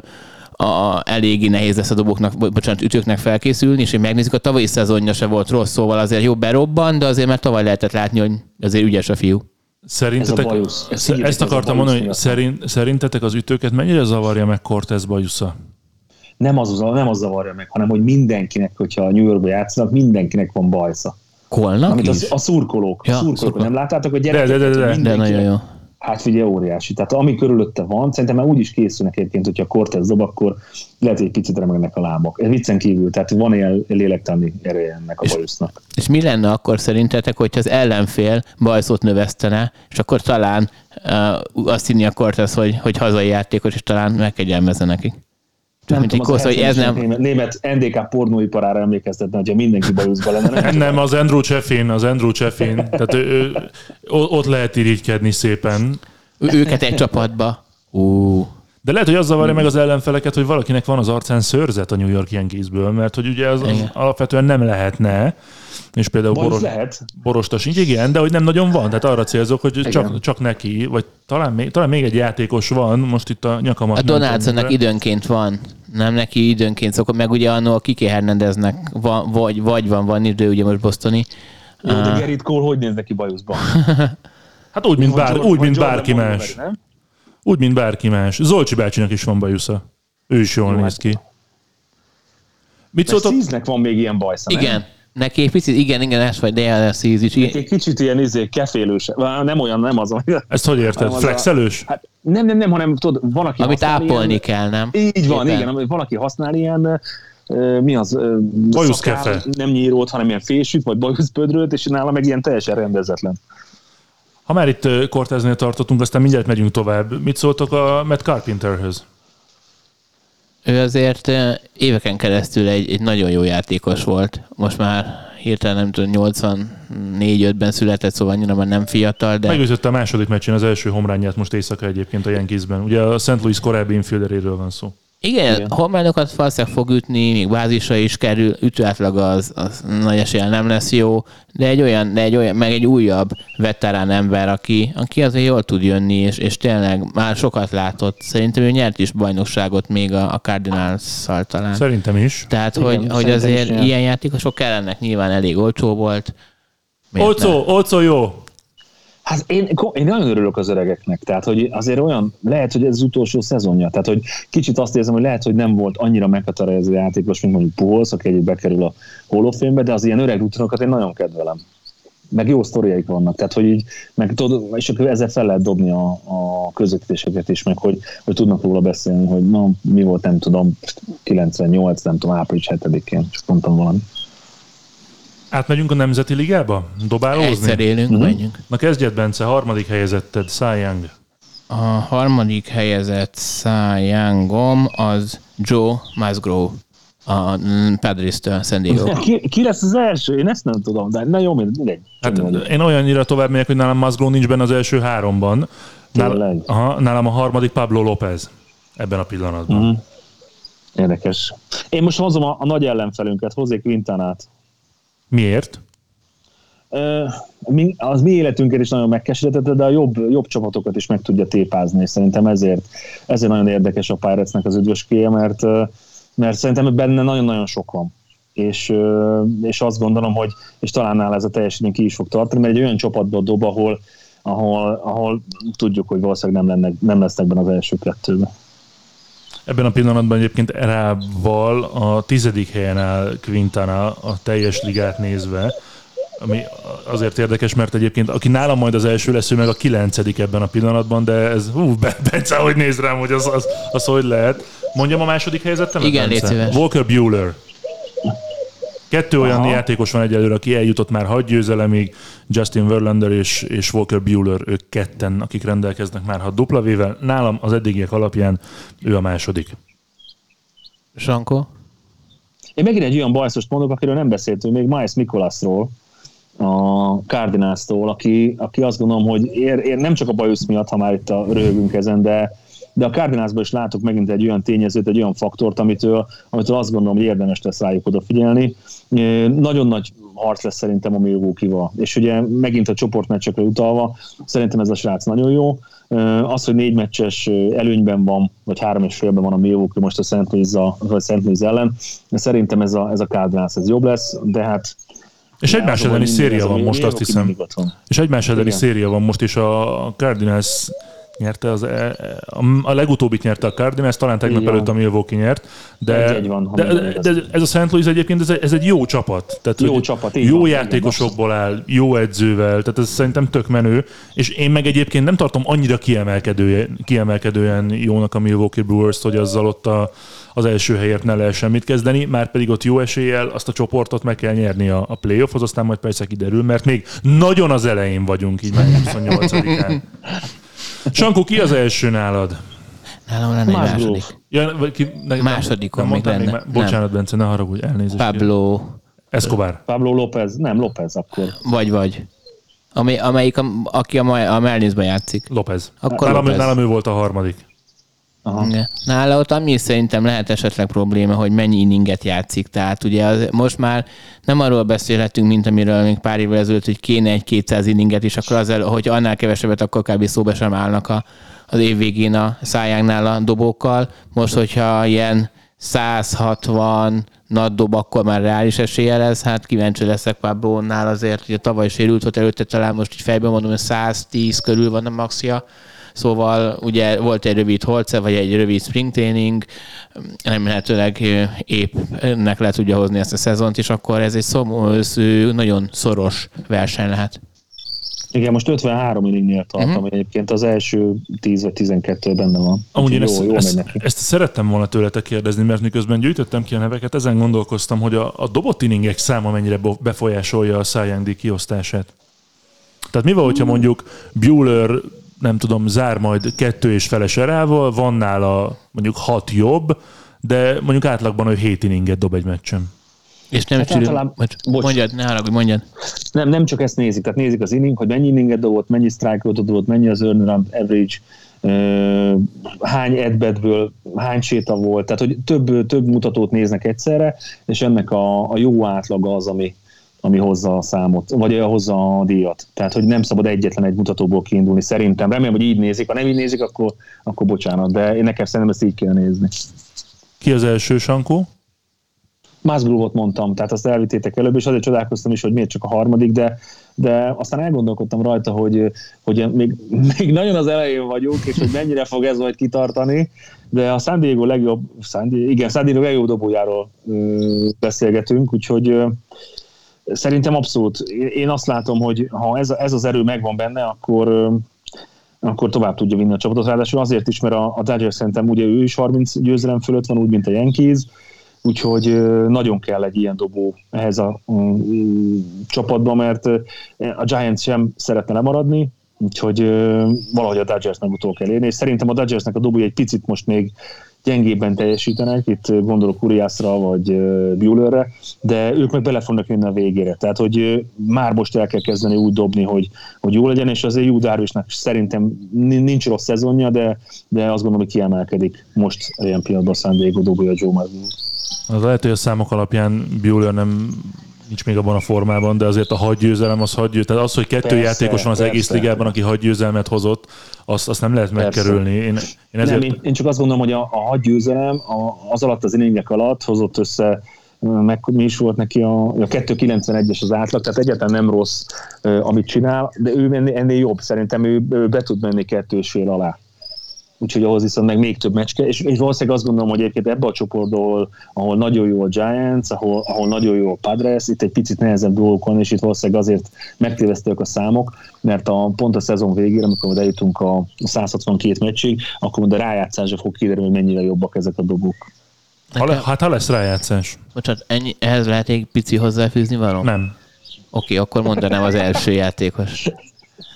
a, eléggé nehéz lesz a dobóknak, bocsánat, ütőknek felkészülni, és hogy megnézzük, a tavalyi szezonja se volt rossz, szóval azért jobb berobban, de azért már tavaly lehetett látni, hogy azért ügyes a fiú. Szerintetek, ez bajusz, ez ezt akartam mondani, hogy szerint, szerintetek az ütőket mennyire zavarja meg Cortez bajusza? Nem az, nem az zavarja meg, hanem hogy mindenkinek, hogyha a New Yorkba játszanak, mindenkinek van bajsza. Kolnak Amit is? A, a szurkolók. Ja, a szurkolók. szurkolók. Nem láttátok a gyerekeket? De, de, de, de. de nagyon jó. Hát figyelj, óriási. Tehát ami körülötte van, szerintem már úgy is készülnek egyébként, hogyha Cortez dob, akkor lehet, hogy egy picit remegnek a lábak. Ez viccen kívül, tehát van ilyen lélektani ereje ennek a bajusznak. És, és mi lenne akkor szerintetek, hogyha az ellenfél bajszót növesztene, és akkor talán uh, azt hinni a Cortez, hogy, hogy hazai játékos, és talán megkegyelmezne nekik? Nem mint tudom, kosz, hogy ez nem... Német, német NDK pornóiparára emlékeztetne, hogyha mindenki bajuszban lenne. Nem, nem, az Andrew Cheffin, az Andrew Cheffin. Tehát ő, ő, ott lehet irigykedni szépen. Őket egy csapatba. Ú. De lehet, hogy az zavarja meg az ellenfeleket, hogy valakinek van az arcán szőrzet a New York Yankeesből, mert hogy ugye az, az alapvetően nem lehetne, és például boros, lehet. borosta sincs, igen, de hogy nem nagyon van, tehát arra célzok, hogy csak, csak neki, vagy talán még, talán még egy játékos van, most itt a nyakamat. A Donaldsonnak időnként van, nem neki időnként szokott, meg ugye annó a Kiki Hernandeznek van, vagy, vagy van, van idő, ugye most Bostoni. Jó, de Gerrit Cole hogy néz neki bajuszban? hát úgy, mint, bár, úgy, mint bárki más. Úgy, mint bárki más. Zolcsi bácsinak is van bajusza. Ő is jól Jó, néz ki. Mit szóltok? Szíznek van még ilyen bajsza, Igen. Nem? Neki egy picit, igen, igen, ez vagy DLS szíz is. Neki egy kicsit ilyen izé, kefélős, nem olyan, nem az. Ezt hogy érted? Flexelős? A, hát nem, nem, nem, hanem tudod, van, aki Amit ápolni ilyen, kell, nem? Így van, Éppen. igen, van, aki használ ilyen, mi az? Bajuszkefe. Nem nyírót, hanem ilyen fésűt, vagy bajuszpödrőt, és nála meg ilyen teljesen rendezetlen. Ha már itt Corteznél tartottunk, aztán mindjárt megyünk tovább. Mit szóltok a Matt Carpenterhöz? Ő azért éveken keresztül egy, egy nagyon jó játékos volt. Most már hirtelen nem tudom, 84-5-ben született, szóval annyira már nem fiatal, de... Megőzötte a második meccsen az első homrányját most éjszaka egyébként a Yankeesben. Ugye a St. Louis korábbi infielderéről van szó. Igen, Igen. holmányokat valószínűleg fog ütni, még bázisra is kerül, ütőátlag az, az nagy esélye nem lesz jó, de egy olyan, de egy olyan, meg egy újabb veterán ember, aki, aki azért jól tud jönni, és, és tényleg már sokat látott. Szerintem ő nyert is bajnokságot még a, a Cardinals-szal talán. Szerintem is. Tehát, Igen, hogy, hogy azért ilyen játékosok kellenek, nyilván elég olcsó volt. olcsó, olcsó jó. Hát én, én nagyon örülök az öregeknek, tehát hogy azért olyan, lehet, hogy ez az utolsó szezonja, tehát hogy kicsit azt érzem, hogy lehet, hogy nem volt annyira meghatározó játékos, mint mondjuk Puholsz, aki egyébként bekerül a holofilmbe, de az ilyen öreg rutinokat én nagyon kedvelem. Meg jó sztoriaik vannak, tehát hogy így, meg tudod, és akkor ezzel fel lehet dobni a, a közvetítéseket is, meg hogy, hogy tudnak róla beszélni, hogy na, mi volt, nem tudom, 98, nem tudom, április 7-én, csak mondtam valami. Átmegyünk a Nemzeti Ligába? Dobálózni? Egyszer élünk, Mhm. menjünk. Na kezdjed, Bence, harmadik helyezetted, Young. A harmadik helyezett Youngom az Joe Musgrove a mm, Padres-től San Diego. Ki, ki lesz az első? Én ezt nem tudom, de na jó, mindegy. Hát én olyannyira tovább megyek, hogy nálam Musgrove nincs benne az első háromban. Tényleg? aha, nálam a harmadik Pablo López ebben a pillanatban. Mhm. Érdekes. Én most hozom a, a nagy ellenfelünket, hozzék Quintanát. Miért? Az mi életünket is nagyon megkeseretette, de a jobb, jobb csapatokat is meg tudja tépázni, és szerintem ezért, ezért nagyon érdekes a Pirates-nek az üdvöskéje, mert, mert szerintem benne nagyon-nagyon sok van. És, és azt gondolom, hogy és talán nála ez a teljesítmény ki is fog tartani, mert egy olyan csapatba dob, ahol, ahol, ahol tudjuk, hogy valószínűleg nem, lennek, nem lesznek benne az első kettőben. Ebben a pillanatban egyébként Erával a tizedik helyen áll Quintana a teljes ligát nézve, ami azért érdekes, mert egyébként aki nálam majd az első lesz, ő meg a kilencedik ebben a pillanatban, de ez, hú, Be- Bence, hogy néz rám, hogy az, az, az hogy lehet. Mondjam a második helyzetemet, Igen, légy. Walker Bueller. Kettő olyan Aha. játékos van egyelőre, aki eljutott már hat győzelemig, Justin Verlander és, és Walker Bueller, ők ketten, akik rendelkeznek már hat dupla vével. Nálam az eddigiek alapján ő a második. Sankó? Én megint egy olyan bajszost mondok, akiről nem beszéltünk még, Miles Mikolasról, a Cardinals-tól, aki, aki azt gondolom, hogy ér, ér, nem csak a bajusz miatt, ha már itt a röhögünk ezen, de, de a Cardinalsban is látok megint egy olyan tényezőt, egy olyan faktort, amitől, amitől azt gondolom, hogy érdemes lesz rájuk odafigyelni. Nagyon nagy harc lesz szerintem a Milwaukee-val. És ugye megint a csoportmeccsekre utalva, szerintem ez a srác nagyon jó. Az, hogy négy meccses előnyben van, vagy három és félben van a Milwaukee most a St. Louis, a. Louis ellen, szerintem ez a, ez a Cardinals ez jobb lesz, de hát És egymás azonban elleni széria van most, azt hiszem. És egymás elleni széria van most, és a Cardinals nyerte az, e- a, legutóbbit nyerte a Cardinals, talán tegnap van. előtt a Milwaukee nyert, de, van, de, de, ez a St. Louis egyébként ez egy, ez egy jó csapat. Tehát, Jó csapat, Jó van, igen, játékosokból áll, jó edzővel, tehát ez szerintem tök menő, és én meg egyébként nem tartom annyira kiemelkedően, kiemelkedően jónak a Milwaukee Brewers, hogy azzal ott a, az első helyért ne lehessen mit kezdeni, már pedig ott jó eséllyel azt a csoportot meg kell nyerni a, a playoffhoz, aztán majd persze kiderül, mert még nagyon az elején vagyunk, így május 28-án. Sankó, ki az első nálad? Nálam lenne egy második. Ja, vagy ki, ne, Másodikon nem még lenne. má- Bocsánat, Bence, ne haragudj, elnézést. Pablo, Escobar. Pablo López, nem, López akkor. vagy vagy. Amely, amelyik, a, aki a, a Melninsben játszik. López. Akkor nálam, López. nálam ő volt a harmadik. Aha. Nála ott ami szerintem lehet esetleg probléma, hogy mennyi inninget játszik. Tehát ugye az, most már nem arról beszélhetünk, mint amiről még pár évvel ezelőtt, hogy kéne egy 200 inninget, és akkor az, hogy annál kevesebbet, akkor kb. szóba sem állnak a, az év végén a szájánknál a dobókkal. Most, hogyha ilyen 160 nagy dob, akkor már reális esélye lesz. Hát kíváncsi leszek Pablo-nál azért, hogy tavaly sérült volt előtte, talán most így fejben mondom, hogy 110 körül van a maxia. Szóval ugye volt egy rövid holce, vagy egy rövid spring training, remélhetőleg épp ennek le tudja hozni ezt a szezont, és akkor ez egy szomó, ez nagyon szoros verseny lehet. Igen, most 53 inningnél tartom, uh-huh. egyébként az első 10 vagy 12 benne van. Amúgy én Úgyhogy ezt, jó, jó ezt, ezt szerettem volna tőletek kérdezni, mert miközben gyűjtöttem ki a neveket, ezen gondolkoztam, hogy a, a dobott inningek száma mennyire befolyásolja a Cy kiosztását. Tehát mi van, hogyha mondjuk Bueller, nem tudom, zár majd kettő és feles erával, van nála mondjuk hat jobb, de mondjuk átlagban ő 7 inninget dob egy meccsen. És nem Hát hát általában- Bocs, mondjad, ne haragudj, mondjad. Nem, nem csak ezt nézik, tehát nézik az inning, hogy mennyi inninget dobott, mennyi strike dobott, mennyi az earn average, uh, hány edbetből, hány séta volt, tehát hogy több, több mutatót néznek egyszerre, és ennek a, a jó átlaga az, ami, ami hozza a számot, vagy hozza a díjat. Tehát, hogy nem szabad egyetlen egy mutatóból kiindulni, szerintem. Remélem, hogy így nézik. Ha nem így nézik, akkor, akkor bocsánat, de én nekem szerintem ezt így kell nézni. Ki az első, Sankó? Musgrove-ot mondtam, tehát azt elvittétek előbb, és azért csodálkoztam is, hogy miért csak a harmadik, de, de aztán elgondolkodtam rajta, hogy, hogy még, még nagyon az elején vagyunk, és hogy mennyire fog ez majd kitartani, de a San Diego legjobb, San Diego, igen, San Diego legjobb dobójáról beszélgetünk, úgyhogy szerintem abszolút. Én azt látom, hogy ha ez, ez az erő megvan benne, akkor akkor tovább tudja vinni a csapatot. Ráadásul azért is, mert a, a Dodgers szerintem ugye ő is 30 győzelem fölött van, úgy, mint a Yankees, úgyhogy nagyon kell egy ilyen dobó ehhez a um, csapatba, mert a Giants sem szeretne lemaradni, úgyhogy valahogy a Dodgersnek utol kell érni, és szerintem a Dodgersnek a dobója egy picit most még gyengébben teljesítenek, itt gondolok Uriasra vagy Buellerre, de ők meg bele fognak jönni a végére. Tehát, hogy már most el kell kezdeni úgy dobni, hogy, hogy jó legyen, és azért Jó Darvishnak szerintem nincs rossz szezonja, de, de azt gondolom, hogy kiemelkedik most ilyen pillanatban San Diego dobója Joe. Az lehet, hogy a számok alapján Bueller nem nincs még abban a formában, de azért a hadgyőzelem az hadgyőzelem. Tehát az, hogy kettő persze, játékos van az persze. egész ligában, aki hadgyőzelmet hozott, azt, azt nem lehet megkerülni. Én, én, ezért... nem, én, én, csak azt gondolom, hogy a, a hadgyőzelem az alatt az inningek alatt hozott össze meg mi is volt neki a, a 291-es az átlag, tehát egyáltalán nem rossz, amit csinál, de ő ennél, ennél jobb, szerintem ő, ő be tud menni kettős fél alá úgyhogy ahhoz viszont meg még több meccs kell, és, és valószínűleg azt gondolom, hogy egyébként ebbe a csoportból, ahol, ahol nagyon jó a Giants, ahol, ahol nagyon jó a Padres, itt egy picit nehezebb dolgok van, és itt valószínűleg azért megtévesztők a számok, mert a, pont a szezon végére, amikor majd eljutunk a 162 meccsig, akkor majd a rájátszásra fog kiderülni, hogy mennyire jobbak ezek a dobok. Ha le, hát ha lesz rájátszás. Bocsánat, ennyi, ehhez lehet egy pici hozzáfűzni való? Nem. Oké, okay, akkor mondanám az első játékos.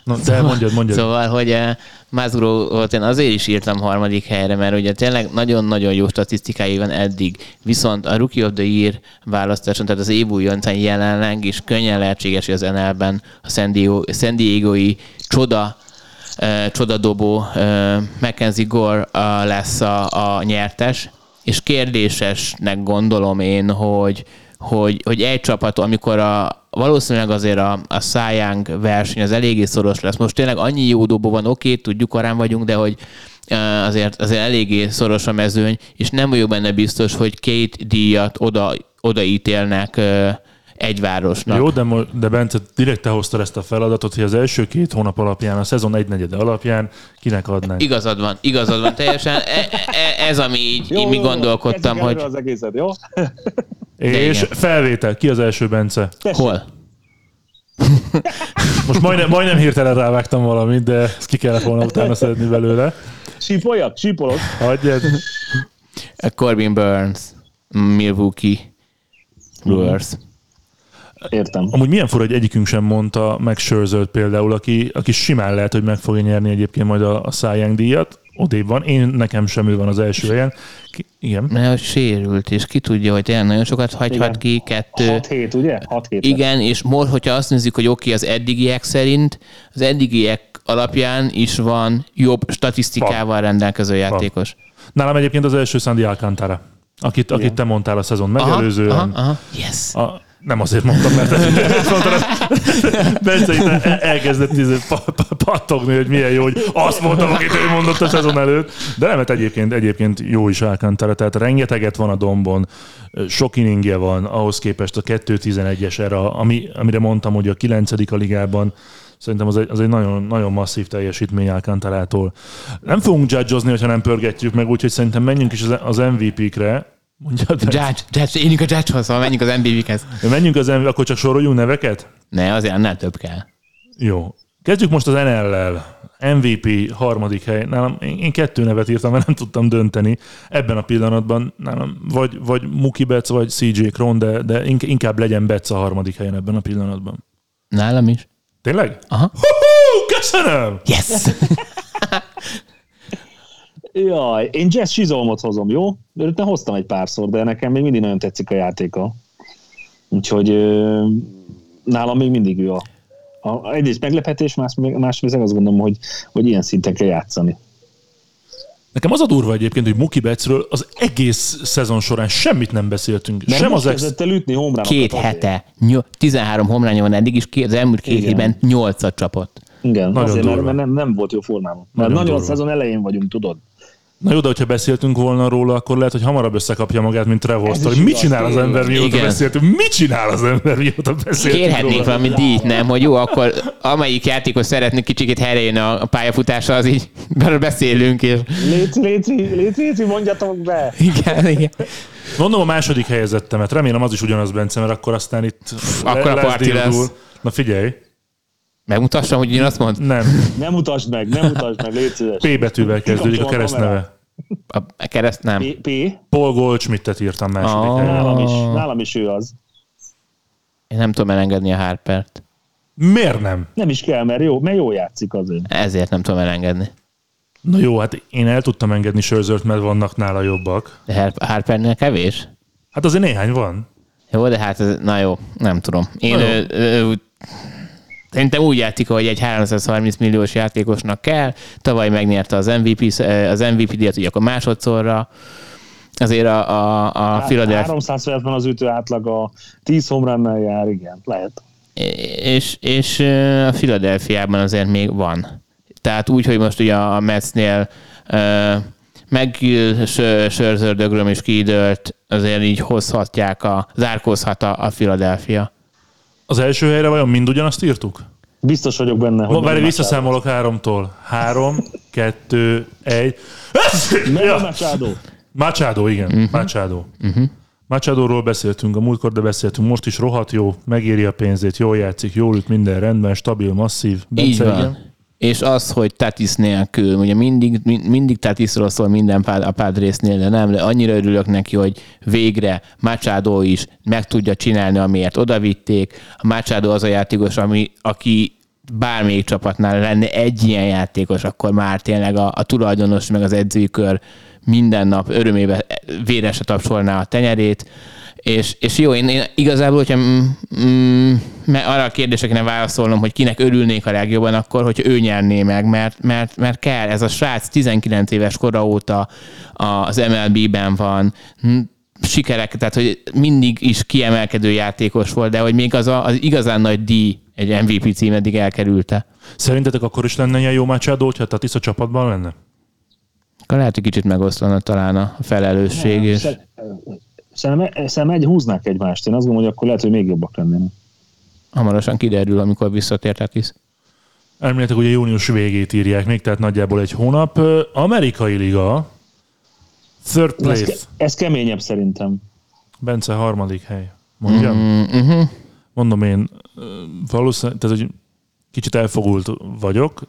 No, de szóval, mondjad, mondjad. Szóval, hogy eh, Mazuró volt, én azért is írtam harmadik helyre, mert ugye tényleg nagyon-nagyon jó statisztikái van eddig, viszont a Rookie of the Year választáson, tehát az év újoncán jelenleg is könnyen lehetséges, hogy az NL-ben a San, Diego, San Diego-i csoda uh, csodadobó uh, Mackenzie Gore uh, lesz a, a nyertes, és kérdésesnek gondolom én, hogy, hogy, hogy egy csapat, amikor a, valószínűleg azért a, a Szájánk verseny az eléggé szoros lesz. Most tényleg annyi jó dobó van, oké, tudjuk, arán vagyunk, de hogy azért, azért eléggé szoros a mezőny, és nem vagyok benne biztos, hogy két díjat oda, odaítélnek egy városnak. Jó, de, de Bence, direkt te hoztad ezt a feladatot, hogy az első két hónap alapján, a szezon egynegyede alapján kinek adnánk. Igazad van, igazad van teljesen. E, e, ez, ami így, jó, így mi gondolkodtam, hogy... az egészet, jó? És felvétel, ki az első Bence? Hol? Most majdnem, majdnem hirtelen rávágtam valamit, de ezt ki kellett volna utána szedni belőle. Sípoljak? Sípolok? Hagyjad. Corbin Burns, Milwaukee Brewers. Értem. Amúgy milyen fura, hogy egyikünk sem mondta meg Scherzer például, aki, aki simán lehet, hogy meg fogja nyerni egyébként majd a, a Cy Young díjat odébb van. Én nekem sem ő van az első helyen. Ki, igen. Mert sérült, és ki tudja, hogy tényleg nagyon sokat hagyhat ki. Kettő. 6 hét, ugye? 6 hét. Igen, és most, hogyha azt nézzük, hogy oké, okay, az eddigiek szerint, az eddigiek alapján is van jobb statisztikával rendelkező játékos. Nálam egyébként az első Sandy Alcantara, akit, akit te mondtál a szezon megelőzően. Aha, aha, aha. Yes. A, nem azért mondtam, mert Bence itt elkezdett izé pattogni, hogy milyen jó, hogy azt mondtam, akit ő mondott a szezon előtt. De nem, mert egyébként, egyébként jó is Alcantara, tehát rengeteget van a dombon, sok inningje van, ahhoz képest a 2-11-es era, ami, amire mondtam, hogy a 9. a ligában, Szerintem az egy, az egy nagyon, nagyon masszív teljesítmény Alcantarától. Nem fogunk judge hogyha nem pörgetjük meg, úgyhogy szerintem menjünk is az MVP-kre. Mondjad Judge, Judge, éljünk a Judge-hoz, szóval menjünk az MVP-hez. Menjünk az MVP, akkor csak soroljunk neveket? Ne, azért annál több kell. Jó. Kezdjük most az NL-lel. MVP harmadik hely. Nálam én kettő nevet írtam, mert nem tudtam dönteni. Ebben a pillanatban nálam vagy, vagy Muki Betts, vagy CJ Kron, de, de inkább legyen Betts a harmadik helyen ebben a pillanatban. Nálam is. Tényleg? Aha. Hú, köszönöm! Yes! Jaj, én Jazz Sizolmot hozom, jó? Őt hoztam egy párszor, de nekem még mindig nagyon tetszik a játéka. Úgyhogy nálam még mindig ő a, a egyrészt meglepetés, más, másrészt azt gondolom, hogy, hogy ilyen szinten kell játszani. Nekem az a durva egyébként, hogy Muki Bettsről az egész szezon során semmit nem beszéltünk. Mert sem az ex... elütni Két hete. Ny- 13 homránya van eddig, és az elmúlt két hétben 8-at csapott. Igen, nagyon azért, durva. mert nem, nem volt jó formában. Mert nagyon, nagyon a szezon elején vagyunk, tudod. Na jó, de hogyha beszéltünk volna róla, akkor lehet, hogy hamarabb összekapja magát, mint Trevor hogy mit csinál az ember, mióta Igen. beszéltünk? Mit csinál az ember, mióta beszéltünk Kérhetnénk róla? valami díjt, nem? Hogy jó, akkor amelyik játékos szeretne kicsit helyrejön a pályafutása, az így beszélünk. És... Léci, léci, léci, léci, mondjatok be! Igen, igen. Mondom a második helyezettemet, remélem az is ugyanaz, Bence, mert akkor aztán itt akkor a parti lesz. Na figyelj, Megmutassam, hogy én azt mond? Nem. Nem mutasd meg, nem mutasd meg, légy szíves. P betűvel kezdődik a keresztneve. A kereszt nem. P. P. Paul Goldschmidt-et írtam második helyen. Nálam is, nálam is ő az. Én nem tudom elengedni a Harpert. Miért nem? Nem is kell, mert jó, mert jó játszik azért. Ezért nem tudom elengedni. Na jó, hát én el tudtam engedni Sörzört, mert vannak nála jobbak. De Har- Harpernél kevés? Hát azért néhány van. Jó, de hát ez, na jó, nem tudom. Én Na jó. ö, ö, szerintem úgy játszik, hogy egy 330 milliós játékosnak kell. Tavaly megnyerte az MVP, az MVP díjat, ugye akkor másodszorra. Azért a, a, a Hát, Philadelphia, 300 felett van az ütő átlag, a 10 homránnal jár, igen, lehet. és, és a Philadelphiában azért még van. Tehát úgy, hogy most ugye a Metsnél McGill, Sö- Scherzer, Dögröm is kiidőlt, azért így hozhatják, a, zárkózhat a, a Philadelphia. Az első helyre vajon mind ugyanazt írtuk? Biztos vagyok benne, hogy... Ma, várj, visszaszámolok háromtól. Három, kettő, egy. Nem Machado. Machado, igen. Uh-huh. Machado. Uh-huh. Machadóról beszéltünk, a múltkor, de beszéltünk. Most is rohadt jó, megéri a pénzét, jól játszik, jól üt, minden rendben, stabil, masszív. Így Bence, van. igen? És az, hogy Tatis nélkül, ugye mindig, min- mindig Tatisról szól minden a Padresnél, de nem, de annyira örülök neki, hogy végre Machado is meg tudja csinálni, amiért odavitték. A Machado az a játékos, ami, aki bármelyik csapatnál lenne egy ilyen játékos, akkor már tényleg a, a tulajdonos meg az edzői kör minden nap örömébe véresre tapsolná a tenyerét. És, és jó, én, én igazából, hogyha mm, arra a kérdésre kéne válaszolnom, hogy kinek örülnék a legjobban, akkor, hogy ő nyerné meg, mert, mert, mert kell. Ez a srác 19 éves kora óta az MLB-ben van, hm, sikerek, tehát hogy mindig is kiemelkedő játékos volt, de hogy még az, a, az igazán nagy díj egy MVP cím eddig elkerülte. Szerintetek akkor is lenne ilyen jó Machado, hogyha a csapatban lenne? Akkor lehet, hogy kicsit megoszlana talán a felelősség. És... Szer- Szerintem, szerintem egy húznák egymást. Én azt gondolom, hogy akkor lehet, hogy még jobbak lennének. Hamarosan kiderül, amikor visszatért Tatis. Elméletek ugye június végét írják még, tehát nagyjából egy hónap. Amerikai Liga, third Ez, place, ke- ez keményebb szerintem. Bence harmadik hely. Mondjam? Uh-huh. Mondom én, valószínűleg, tehát hogy kicsit elfogult vagyok,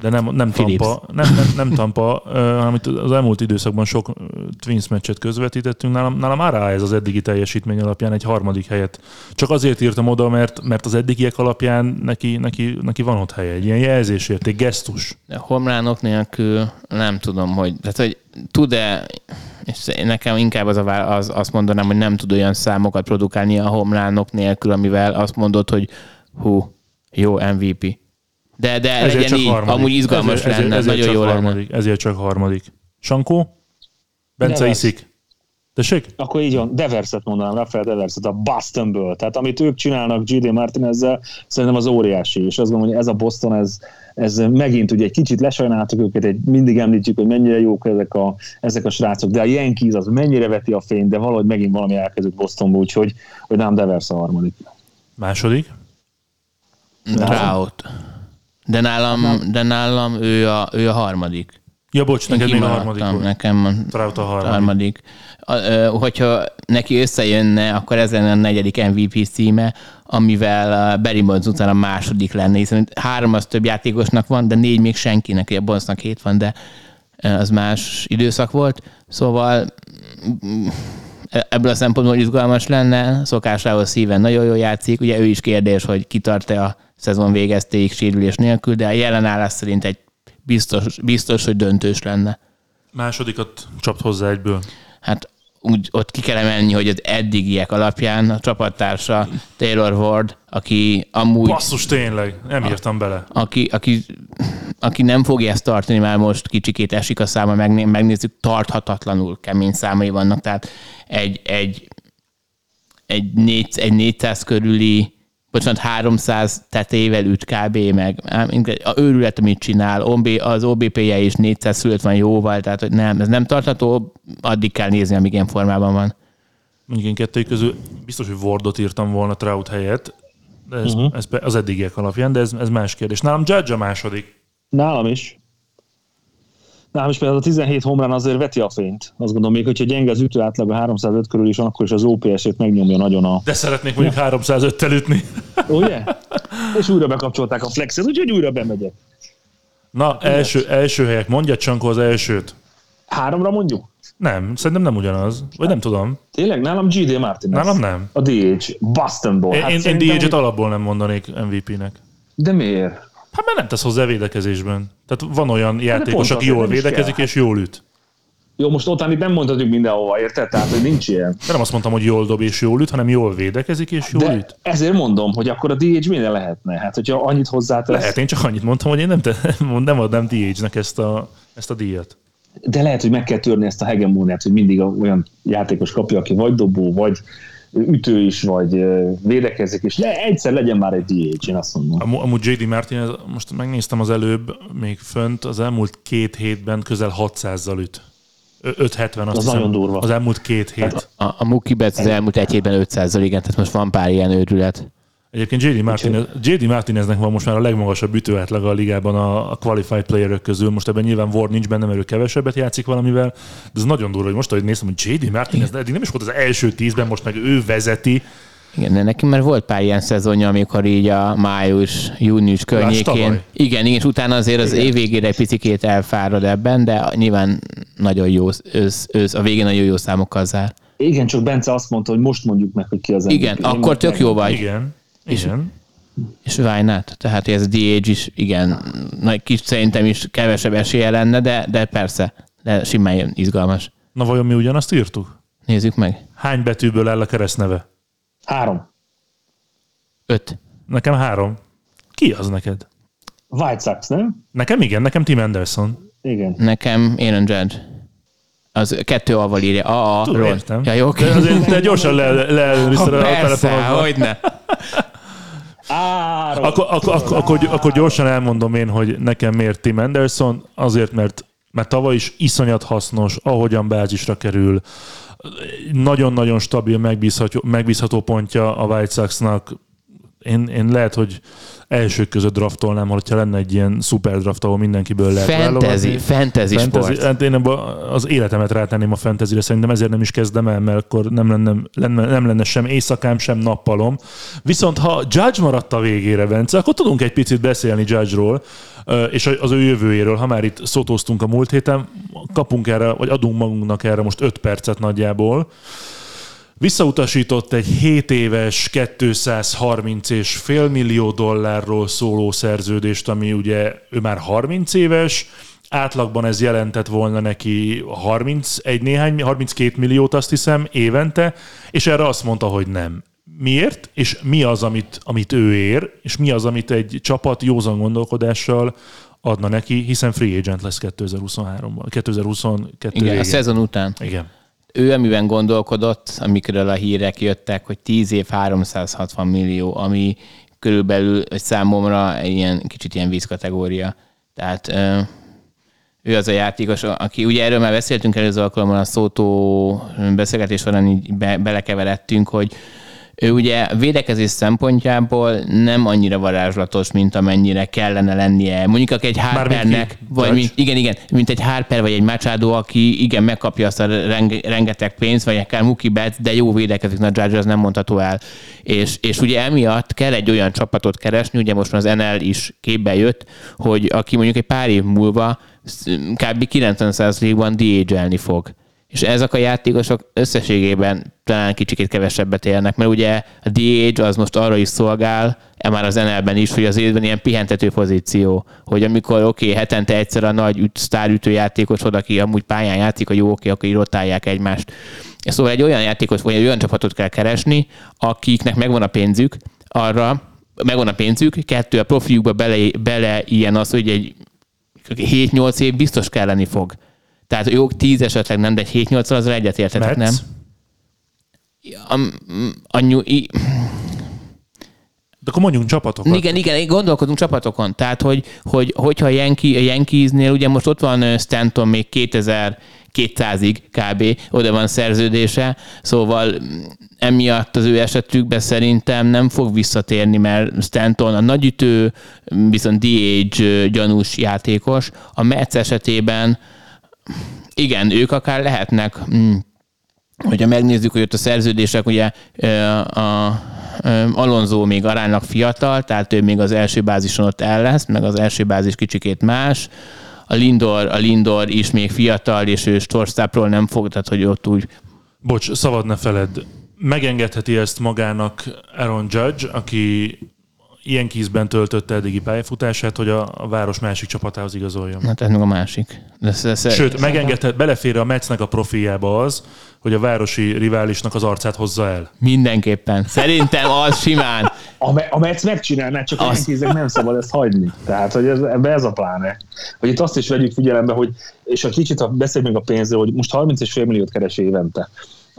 de nem, nem Phillips. Tampa, nem, nem, nem Tampa, hanem itt az elmúlt időszakban sok Twins meccset közvetítettünk. Nálam, nálam ára ez az eddigi teljesítmény alapján egy harmadik helyet. Csak azért írtam oda, mert, mert az eddigiek alapján neki, neki, neki van ott helye. Egy ilyen jelzésérték, gesztus. De homlánok nélkül nem tudom, hogy, tehát, hogy tud-e, és nekem inkább az, a, az azt mondanám, hogy nem tud olyan számokat produkálni a homlánok nélkül, amivel azt mondod, hogy hú, jó MVP. De, de legyen így, amúgy izgalmas ezért, lenne, ezért, ezért nagyon csak jó lenne. harmadik, Ezért csak harmadik. Sankó? Bence Nevers. iszik. Tessék? Akkor így van, Deverset mondanám, Rafael Deverset a Bostonből. Tehát amit ők csinálnak G.D. Martinezzel, szerintem az óriási. És azt gondolom, hogy ez a Boston, ez, ez megint ugye egy kicsit lesajnáltuk őket, egy, mindig említjük, hogy mennyire jók ezek a, ezek a srácok, de a Yankees az mennyire veti a fényt, de valahogy megint valami elkezdett Bostonból, úgyhogy hogy nem Devers a harmadik. Második? Trout. De nálam, de nálam ő, a, ő a harmadik. Ja, bocs, Én neked még a harmadik volt. nekem a Trout a harmadik. harmadik. A, ö, hogyha neki összejönne, akkor ez lenne a negyedik MVP címe, amivel a Barry Bonds után a második lenne, hiszen három az több játékosnak van, de négy még senkinek, ugye Bondsnak hét van, de az más időszak volt. Szóval ebből a szempontból izgalmas lenne, szokásához szíven nagyon jól játszik, ugye ő is kérdés, hogy kitart-e a szezon végeztéig sérülés nélkül, de a jelen állás szerint egy biztos, biztos, hogy döntős lenne. Másodikat csapd hozzá egyből. hát úgy ott ki kell emelni, hogy az eddigiek alapján a csapattársa Taylor Ward, aki amúgy, Basszus, tényleg, nem írtam bele. aki, aki, aki nem fogja ezt tartani, már most kicsikét esik a száma, megné, megnézzük, tarthatatlanul kemény számai vannak, tehát egy, egy, egy, négy, egy 400 körüli bocsánat, 300 tetével üt kb. meg a őrület, amit csinál, OB, az OBP-je is 400 fölött van jóval, tehát hogy nem, ez nem tartható, addig kell nézni, amíg ilyen formában van. Mondjuk én kettőjük közül biztos, hogy Wardot írtam volna Trout helyett, de ez, uh-huh. ez az eddigiek alapján, de ez, ez más kérdés. Nálam Judge a második. Nálam is. Nálam is például a 17 homrán azért veti a fényt. Azt gondolom, még hogyha gyenge az ütő átlag a 305 körül is, akkor is az OPS-ét megnyomja nagyon a... De szeretnék mondjuk 305-tel ütni. Ugye? És újra bekapcsolták a flexet, úgyhogy újra bemegyek. Na, első, első helyek. Mondja Csankó az elsőt. Háromra mondjuk? Nem, szerintem nem ugyanaz. Vagy nem tudom. Tényleg? Nálam GD Martinez. Nálam nem. A DH. Bostonból. Én, Hát én, én DH-et alapból nem mondanék MVP-nek. De miért? Hát mert nem tesz hozzá védekezésben. Tehát van olyan játékos, pont aki jól védekezik kell. és jól üt. Jó, most ott nem mondhatjuk mindenhova, érted? Tehát, hogy nincs ilyen. De nem azt mondtam, hogy jól dob és jól üt, hanem jól védekezik és jól De üt. ezért mondom, hogy akkor a DH minden lehetne. Hát, hogyha annyit hozzátesz. Lehet, én csak annyit mondtam, hogy én nem, te, nem adnám DH-nek ezt a, ezt a díjat. De lehet, hogy meg kell törni ezt a hegemóniát, hogy mindig olyan játékos kapja, aki vagy dobó, vagy ütő is, vagy védekezik, és le, egyszer legyen már egy DH, én azt mondom. Amú- Amúgy JD Martinez, most megnéztem az előbb, még fönt, az elmúlt két hétben közel 600-zal üt. Ö- 570 azt Az hiszem, nagyon durva. Az elmúlt két hét. A, a Mookie Betts az elmúlt egy hétben 500 igen, tehát most van pár ilyen őrület. Egyébként JD, Martinez, JD Martineznek van most már a legmagasabb ütőátlaga a ligában a, a qualified playerök közül. Most ebben nyilván Ward nincs benne, mert ő kevesebbet játszik valamivel, de ez nagyon durva, hogy most, ahogy néztem, hogy JD Martinez, eddig nem is volt az első tízben, most meg ő vezeti. Igen, de neki már volt pár ilyen szezonja, amikor így a május, június környékén. Igen, igen, és utána azért az év végére egy picikét elfárad ebben, de nyilván nagyon jó, ősz, ősz, a végén nagyon jó számokkal zár. Igen, csak Bence azt mondta, hogy most mondjuk meg, hogy ki az Igen, MVP. Én akkor tök jó vagy. Igen. Igen. És why not? Tehát ez a DH is, igen, nagy kis szerintem is kevesebb esélye lenne, de, de persze, de simán izgalmas. Na vajon mi ugyanazt írtuk? Nézzük meg. Hány betűből áll a keresztneve? Három. Öt. Nekem három. Ki az neked? White Sox, nem? Nekem igen, nekem Tim Anderson. Igen. Nekem Aaron Judge. Az kettő A-val írja. A, A, Tudom, értem. Ja, jó, oké. De azért te gyorsan le, leellenőrizted a Persze, telefonodban. hogyne. Akkor, akkor, akkor gyorsan elmondom én, hogy nekem miért Tim Anderson. Azért, mert, mert tavaly is iszonyat hasznos, ahogyan bázisra kerül. Nagyon-nagyon stabil, megbízható, megbízható pontja a White Sox-nak. Én, én lehet, hogy elsők között draftolnám, hogyha lenne egy ilyen szuper draft, ahol mindenkiből lehet Fantasy, válogatni. fantasy, Fantasy, sport. hát én az életemet rátenném a fantasyre, szerintem ezért nem is kezdem el, mert akkor nem lenne, lenne, nem lenne sem éjszakám, sem nappalom. Viszont ha Judge maradt a végére, Bence, akkor tudunk egy picit beszélni Judge-ról, és az ő jövőjéről. Ha már itt szótóztunk a múlt héten, kapunk erre, vagy adunk magunknak erre most 5 percet nagyjából. Visszautasított egy 7 éves, 230 és fél millió dollárról szóló szerződést, ami ugye ő már 30 éves, átlagban ez jelentett volna neki 31 néhány, 32 milliót azt hiszem évente, és erre azt mondta, hogy nem. Miért? És mi az, amit, amit ő ér, és mi az, amit egy csapat józan gondolkodással adna neki, hiszen free agent lesz 2023-ban, 2022 Igen, a végén. szezon után. Igen. Ő amiben gondolkodott, amikről a hírek jöttek, hogy 10 év 360 millió, ami körülbelül számomra ilyen kicsit ilyen vízkategória. Tehát ő az a játékos, aki ugye erről már beszéltünk előző alkalommal a szótó beszélgetés során így be, belekeveredtünk, hogy ő ugye védekezés szempontjából nem annyira varázslatos, mint amennyire kellene lennie. Mondjuk aki egy Harpernek, vagy mint, igen, igen, mint egy Harper vagy egy Machado, aki igen, megkapja azt a renge, rengeteg pénzt, vagy akár Mookie Betts, de jó védekezik, na Judge az nem mondható el. És, és ugye emiatt kell egy olyan csapatot keresni, ugye most már az NL is képbe jött, hogy aki mondjuk egy pár év múlva kb. 90%-ban DH-elni fog. És ezek a játékosok összességében talán kicsikét kevesebbet élnek, mert ugye a DH az most arra is szolgál, e már az NL-ben is, hogy az évben ilyen pihentető pozíció, hogy amikor oké, okay, hetente egyszer a nagy üt, sztárütő játékosod, aki amúgy pályán játszik, hogy jó, oké, okay, akkor így rotálják egymást. Szóval egy olyan játékos, vagy egy olyan csapatot kell keresni, akiknek megvan a pénzük arra, megvan a pénzük, kettő, a profiukba bele, bele ilyen az, hogy egy 7-8 év biztos kelleni fog. Tehát jó, 10 esetleg nem, de egy 7-8 azzal egyetértetek, nem? A, a, a, De akkor mondjunk csapatokat. igen, igen, gondolkodunk csapatokon. Tehát, hogy, hogy hogyha a, Yankee, Yankeesnél, ugye most ott van Stanton még 2200-ig kb. oda van szerződése, szóval emiatt az ő esetükben szerintem nem fog visszatérni, mert Stanton a nagyütő, viszont DH gyanús játékos. A Mets esetében igen, ők akár lehetnek, mm, hogyha megnézzük, hogy ott a szerződések, ugye a Alonso még aránylag fiatal, tehát ő még az első bázison ott el lesz, meg az első bázis kicsikét más. a Lindor, a Lindor is még fiatal, és ő shortstopról nem fog, tehát hogy ott úgy Bocs, szabad ne feled. Megengedheti ezt magának Aaron Judge, aki ilyen kízben töltötte eddigi pályafutását, hogy a, a város másik csapatához igazoljon. Hát ez meg a másik. De ez, ez, Sőt, megengedhet, belefér a Metsnek a profiljába az, hogy a városi riválisnak az arcát hozza el. Mindenképpen. Szerintem az simán. A, Me- a Metsz megcsinálná, csak a Azt- Yankeesnek nem szabad ezt hagyni. Tehát, hogy ez, ebbe ez a pláne. Hogy itt azt is vegyük figyelembe, hogy, és a kicsit beszéljünk a pénzről, hogy most 30,5 milliót keres évente.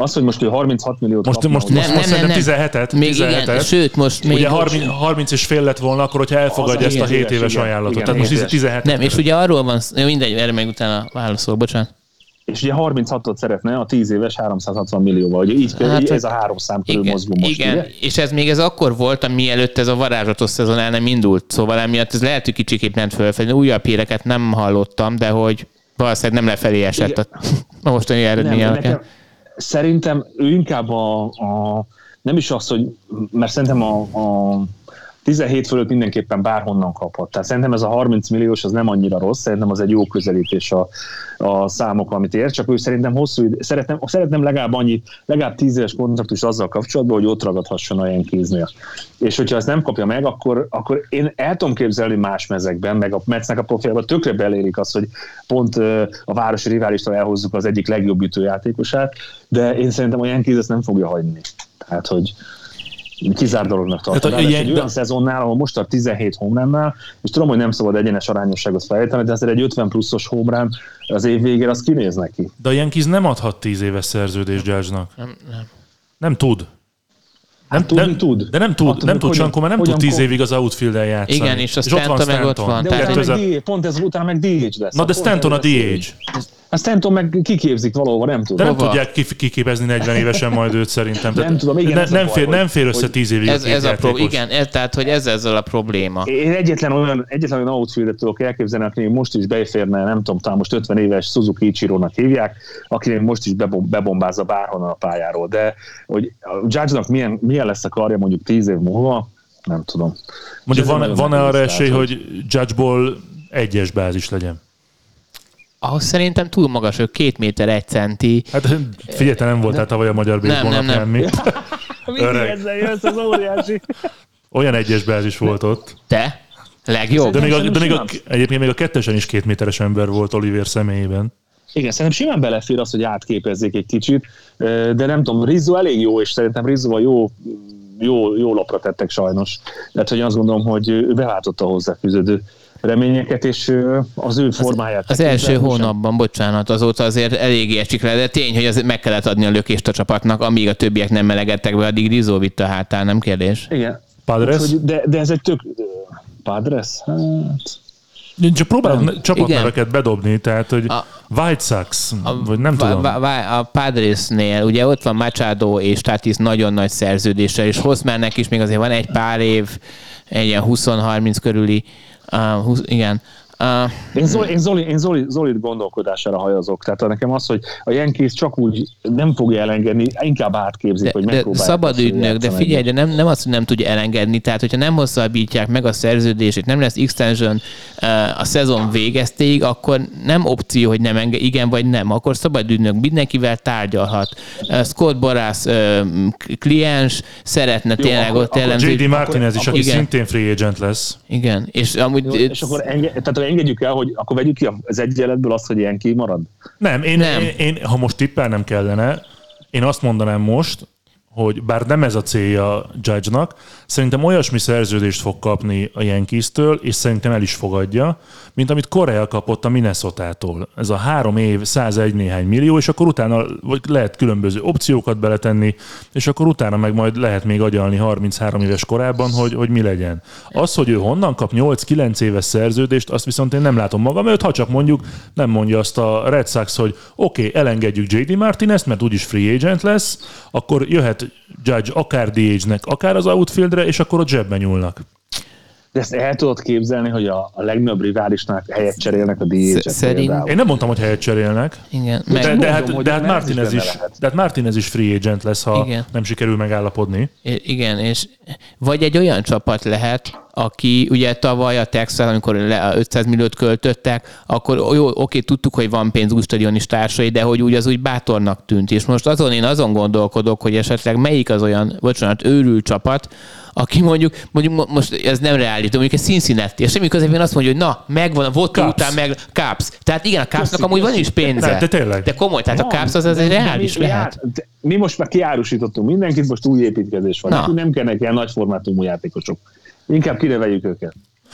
Az, hogy most ő 36 milliót Most, kapna, most, most, Nem, most nem, nem, szerintem 17-et. Még 17-et. igen, sőt, most még... Ugye 30, 30 és fél lett volna, akkor hogyha elfogadja Az ezt a 7 hét éves igen, ajánlatot. igen, Tehát most hét éves. 17 Nem, és ugye arról van, mindegy, erre meg utána válaszol, bocsánat. és ugye 36-ot szeretne a 10 éves 360 millióval. Ugye így, Hát, ez a három szám körül Igen, mozgunk most, igen. ugye? és ez még ez akkor volt, mielőtt ez a varázslatos szezon el nem indult. Szóval emiatt ez lehet, hogy kicsikét ment fölfelé. Újabb híreket nem hallottam, de hogy valószínűleg nem lefelé esett a, a mostani eredmény Nem, alapján. nekem, szerintem ő inkább a, a, nem is az, hogy, mert szerintem a, a 17 fölött mindenképpen bárhonnan kaphat. Tehát szerintem ez a 30 milliós az nem annyira rossz, szerintem az egy jó közelítés a, a számok, amit ér, csak ő szerintem hosszú idő, szeretném, szeretném legalább annyi, legalább 10 éves kontraktus azzal kapcsolatban, hogy ott ragadhasson a Yankeesnél. És hogyha ezt nem kapja meg, akkor, akkor én el tudom képzelni más mezekben, meg a Metsnek a profiában tökre belérik azt, hogy pont a városi riválistól elhozzuk az egyik legjobb ütőjátékosát, de én szerintem a Yankees ezt nem fogja hagyni. Tehát, hogy kizárt dolognak tartom. Yan- egy olyan szezonnál, ahol most a 17 homránnál, és tudom, hogy nem szabad egyenes arányosságot felejteni, de azért egy 50 pluszos homrán az év végére az kinéz neki. De a Yankees nem adhat 10 éves szerződést Judge-nak. Nem, nem. Nem tud. Hát tudni tud. De nem tud, Attól nem függ, tud hogyan- Sankó, mert nem tud hogyan 10 kom- évig az outfield-el játszani. Igen, és a ott van Stanton meg ott van. De utána meg 2000 DH, pont ez utána meg DH lesz. Na de Stanton a ez lesz. DH. A Stanton meg kiképzik valahova, nem De tudom. nem Hova? tudják kiképezni 40 évesen majd őt szerintem. Nem tudom, igen, ne, nem, baj, fér, hogy- nem fér össze hogy- 10 évig Ez, ez a pro, játékos. igen, ez, tehát, hogy ez ezzel a probléma. Én egyetlen olyan, egyetlen olyan outfieldet tudok elképzelni, aki még most is beférne, nem tudom, talán most 50 éves Suzuki Ichiro-nak hívják, aki még most is bebom- bebombázza bárhonnan a pályáról. De hogy a Judge-nak milyen, milyen lesz a karja mondjuk 10 év múlva, nem tudom. Mondjuk van, van-e arra tehát, esély, hogy Judge-ból egyes bázis legyen? Ahhoz szerintem túl magas, ő két méter egy centi. Hát figyelj, te nem voltál tavaly a magyar Nem, baseball nem, nem. napján, mi? Öreg. ezzel jössz, az óriási. Olyan egyes bázis volt ott. Te? Legjobb? De még, a, de még a, egyébként még a kettesen is két méteres ember volt Oliver személyében. Igen, szerintem simán belefér az, hogy átképezzék egy kicsit, de nem tudom, Rizzo elég jó, és szerintem Rizzoval jó, jó, jó lapra tettek sajnos. Tehát, hogy azt gondolom, hogy ő beváltotta hozzá fűződő reményeket, és az ő formáját. Az tekintve első hónapban, bocsánat, azóta azért eléggé esik le, de tény, hogy az meg kellett adni a lökést a csapatnak, amíg a többiek nem melegedtek be, addig vitte a hátán, nem kérdés. Igen. Padres? De, de ez egy tök... Padres? Hát... Én csak Nem. ne- csapatneveket bedobni, tehát, hogy A- White Sox, vagy nem tudom. va- va- A Padresnél ugye ott van Machado és Tatis nagyon nagy szerződéssel, és Hosmernek is még azért van egy pár év, egy ilyen 20-30 körüli, uh, 20, igen. Uh, Én, Zoli, én, Zoli, én Zoli, Zolit gondolkodására hajazok. Tehát nekem az, hogy a Yankees csak úgy nem fogja elengedni, inkább átképzik, de, hogy de megpróbálják. szabad azt, hogy ügynök, de figyelj, de nem, nem azt, hogy nem tudja elengedni, tehát hogyha nem hosszabbítják meg a szerződését, nem lesz extension uh, a szezon végeztéig, akkor nem opció, hogy nem enged, igen vagy nem, akkor szabad ügynök mindenkivel tárgyalhat. Uh, Scott Borász kliens szeretne tényleg akkor- ott akkor ellenző- J.D. Martinez is, aki igen. szintén free agent lesz. Igen, és amúgy... Jó, és akkor enge, tehát engedjük el, hogy akkor vegyük ki az egyenletből azt, hogy ilyen kimarad? Nem, én, Nem. Én, én, ha most tippelnem kellene, én azt mondanám most, hogy bár nem ez a célja Judge-nak, szerintem olyasmi szerződést fog kapni a Yankees-től, és szerintem el is fogadja, mint amit Korea kapott a Minnesota-tól. Ez a három év, 101 néhány millió, és akkor utána vagy lehet különböző opciókat beletenni, és akkor utána meg majd lehet még agyalni 33 éves korában, hogy, hogy mi legyen. Az, hogy ő honnan kap 8-9 éves szerződést, azt viszont én nem látom magam előtt, ha csak mondjuk nem mondja azt a Red Sox, hogy oké, okay, elengedjük J.D. Martinez, mert úgyis free agent lesz, akkor jöhet Judge akár DH-nek, akár az outfieldre, és akkor ott zsebben nyúlnak. De ezt el tudod képzelni, hogy a, a legnagyobb riválisnak helyet cserélnek a dh Szerint- Én nem mondtam, hogy helyet cserélnek. Igen, De, meg, de, mondom, hát, de, hát benne ez Martinez is de hát Martinez is free agent lesz, ha Igen. nem sikerül megállapodni. I- Igen, és vagy egy olyan csapat lehet, aki ugye tavaly a Texas, amikor le, a 500 milliót költöttek, akkor jó, oké, tudtuk, hogy van pénz új stadion is társai, de hogy úgy az úgy bátornak tűnt. És most azon én azon gondolkodok, hogy esetleg melyik az olyan, bocsánat, őrült csapat, aki mondjuk, mondjuk mo- most ez nem reális, de mondjuk egy Cincinnati, és semmi közepén azt mondja, hogy na, megvan, a vodka Cubs. után meg Caps. Tehát igen, a Capsnak amúgy van is pénze. De- de tényleg. De komoly, tehát a Van, Caps az, az egy reális mi, lehet. jár- Mi most már kiárusítottunk mindenkit, most új építkezés van. Na. Nekünk nem kellnek ilyen nagy formátumú játékosok. Inkább kineveljük őket.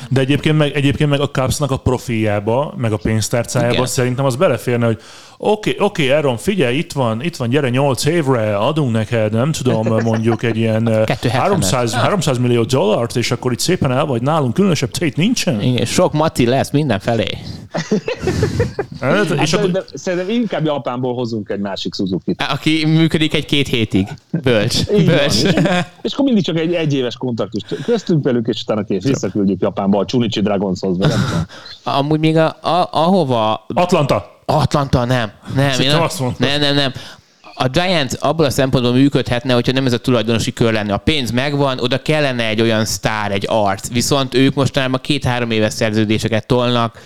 De egyébként meg, egyébként meg a Cubsnak a profiljába, meg a pénztárcájába Igen. szerintem az beleférne, hogy oké, okay, oké, okay, Aaron, figyelj, itt van, itt van, gyere 8 évre, adunk neked, nem tudom, mondjuk egy ilyen eh, 270-et. 300, 300 millió dollárt, és akkor itt szépen el vagy nálunk, különösebb tét nincsen. Igen, sok Mati lesz mindenfelé. Hát, és de, akkor, de, szerintem inkább Japánból hozunk egy másik Suzuki-t. Aki működik egy-két hétig. Bölcs. Így van. Bölcs. És, és akkor mindig csak egy egyéves kontaktus köztünk velük, és utána kész, visszaküldjük Japánba a Chunichi Dragonshoz. Amúgy még a, a, ahova Atlanta. Atlanta nem. Nem, én a, azt mondtad. nem, nem, nem. A Giants abból a szempontból működhetne, hogyha nem ez a tulajdonosi kör lenne. A pénz megvan, oda kellene egy olyan sztár, egy arc. Viszont ők mostanában két-három éves szerződéseket tolnak.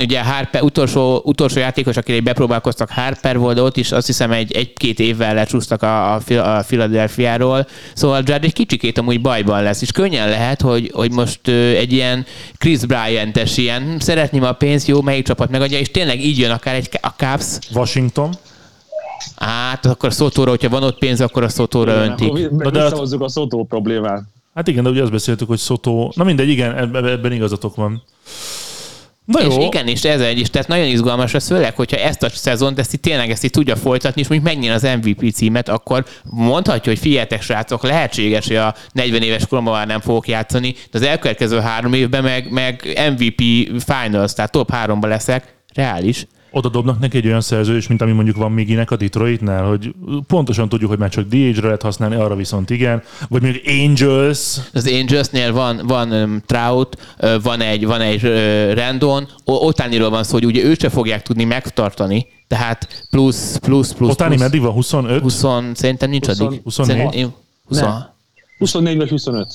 Ugye Harper, utolsó, utolsó játékos, akire bepróbálkoztak Harper volt, de ott is azt hiszem egy, egy-két évvel lecsúsztak a, a, a Philadelphiáról. Szóval Judd egy kicsikét amúgy bajban lesz, és könnyen lehet, hogy, hogy most ö, egy ilyen Chris Bryant-es ilyen, szeretném a pénzt, jó, melyik csapat megadja, és tényleg így jön akár egy, a Cubs, Washington. Hát akkor Szotóra, hogyha van ott pénz, akkor a Szotóra öntik. Na de hát- Visszahozzuk a Szotó problémát. Hát igen, de ugye azt beszéltük, hogy Szotó... Na mindegy, igen, eb- ebben igazatok van. Na És jó. igen, és ez egy is, tehát nagyon izgalmas lesz, főleg, hogyha ezt a szezont, ezt itt tényleg ezt itt tudja folytatni, és mondjuk megnyer az MVP címet, akkor mondhatja, hogy figyeljetek, srácok, lehetséges, hogy a 40 éves koromban már nem fogok játszani, de az elkövetkező három évben meg, meg MVP finals, tehát top háromba leszek, reális. Oda dobnak neki egy olyan szerződést, mint ami mondjuk van Miginek a Detroitnál, hogy pontosan tudjuk, hogy már csak DH-re lehet használni, arra viszont igen. Vagy mondjuk Angels, Az Angelsnél van, van um, Trout, van egy, van egy uh, Randon, O- Otániról van szó, hogy ugye őt se fogják tudni megtartani, tehát plusz, plusz, plusz, Otáni plusz meddig van? 25? 20, szerintem nincs 20, addig. 24? Szerintem, 20. Nem. 24 vagy 25.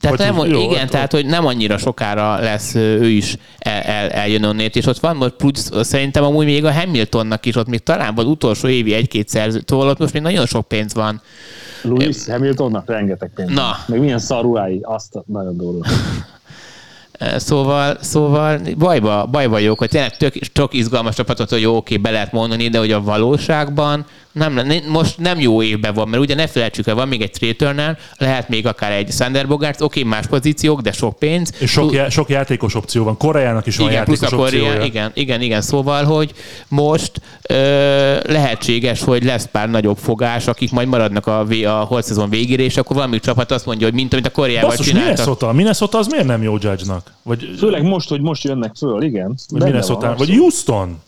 Tehát nem, jó, igen, hát- tehát hogy nem annyira sokára lesz ő is el, el, eljön onnét, és ott van most plusz, szerintem amúgy még a Hamiltonnak is ott még talán van utolsó évi egy-két szerző, szóval ott most még nagyon sok pénz van. Lewis Hamiltonnak rengeteg pénz. Na. Meg milyen szaruái, azt a- nagyon durva. Szóval, szóval bajba, bajba vagyok, hogy tényleg tök, tök izgalmas csapatot, hogy jó, oké, be lehet mondani, de hogy a valóságban nem, ne- most nem jó évben van, mert ugye ne felejtsük el, van még egy Trey Turner, lehet még akár egy Sander Bogarts, oké, más pozíciók, de sok pénz. és sok, já- sok játékos opció van. Koreának is van igen, plusz játékos a opciója. Korea, igen, igen, igen, szóval, hogy most ö, lehetséges, hogy lesz pár nagyobb fogás, akik majd maradnak a, vé- a holt szezon végére, és akkor valami csapat azt mondja, hogy mint amit a Koreával Basszus, csináltak. Minnesota. Minnesota az miért nem jó Judge-nak? Vagy, Főleg most, hogy most jönnek föl, igen. vagy Minnesota, van, vagy. Houston.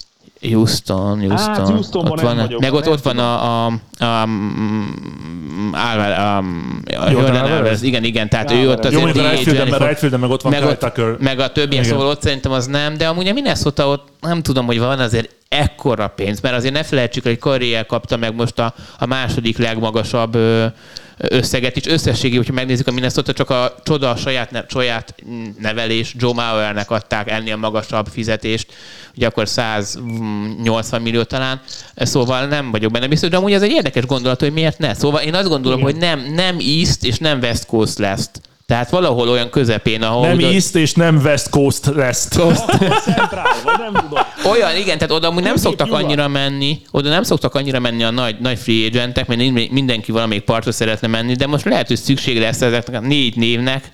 Houston, Houston. Hát, Houstonban ott van, a- vagyok, meg ott, ott van a, a, a, a, a, a Jordan Alvarez? Alvarez, igen, igen, tehát ő ott azért Jó. Rightfielden meg ott van meg, ott, Tucker. meg a többiek, szóval ott szerintem az nem, de amúgy a Minnesota ott nem tudom, hogy van azért ekkora pénz, mert azért ne felejtsük, hogy Correa kapta meg most a, a második legmagasabb ö, összeget is. Összességében, hogyha megnézzük a Minnesota, csak a csoda a saját, ne, saját nevelés, Joe Mauernek adták ennél magasabb fizetést, ugye akkor 180 millió talán, szóval nem vagyok benne biztos, de amúgy ez egy érdekes gondolat, hogy miért ne. Szóval én azt gondolom, Igen. hogy nem, nem East és nem West Coast lesz. Tehát valahol olyan közepén, ahol... Nem oda- East és nem West Coast lesz. Centrál, vagy nem tudom. Olyan, igen, tehát oda amúgy nem szoktak annyira menni, oda nem szoktak annyira menni a nagy, nagy free agentek, mert mind- mindenki valamelyik partra szeretne menni, de most lehet, hogy szükség lesz ezeknek a négy névnek,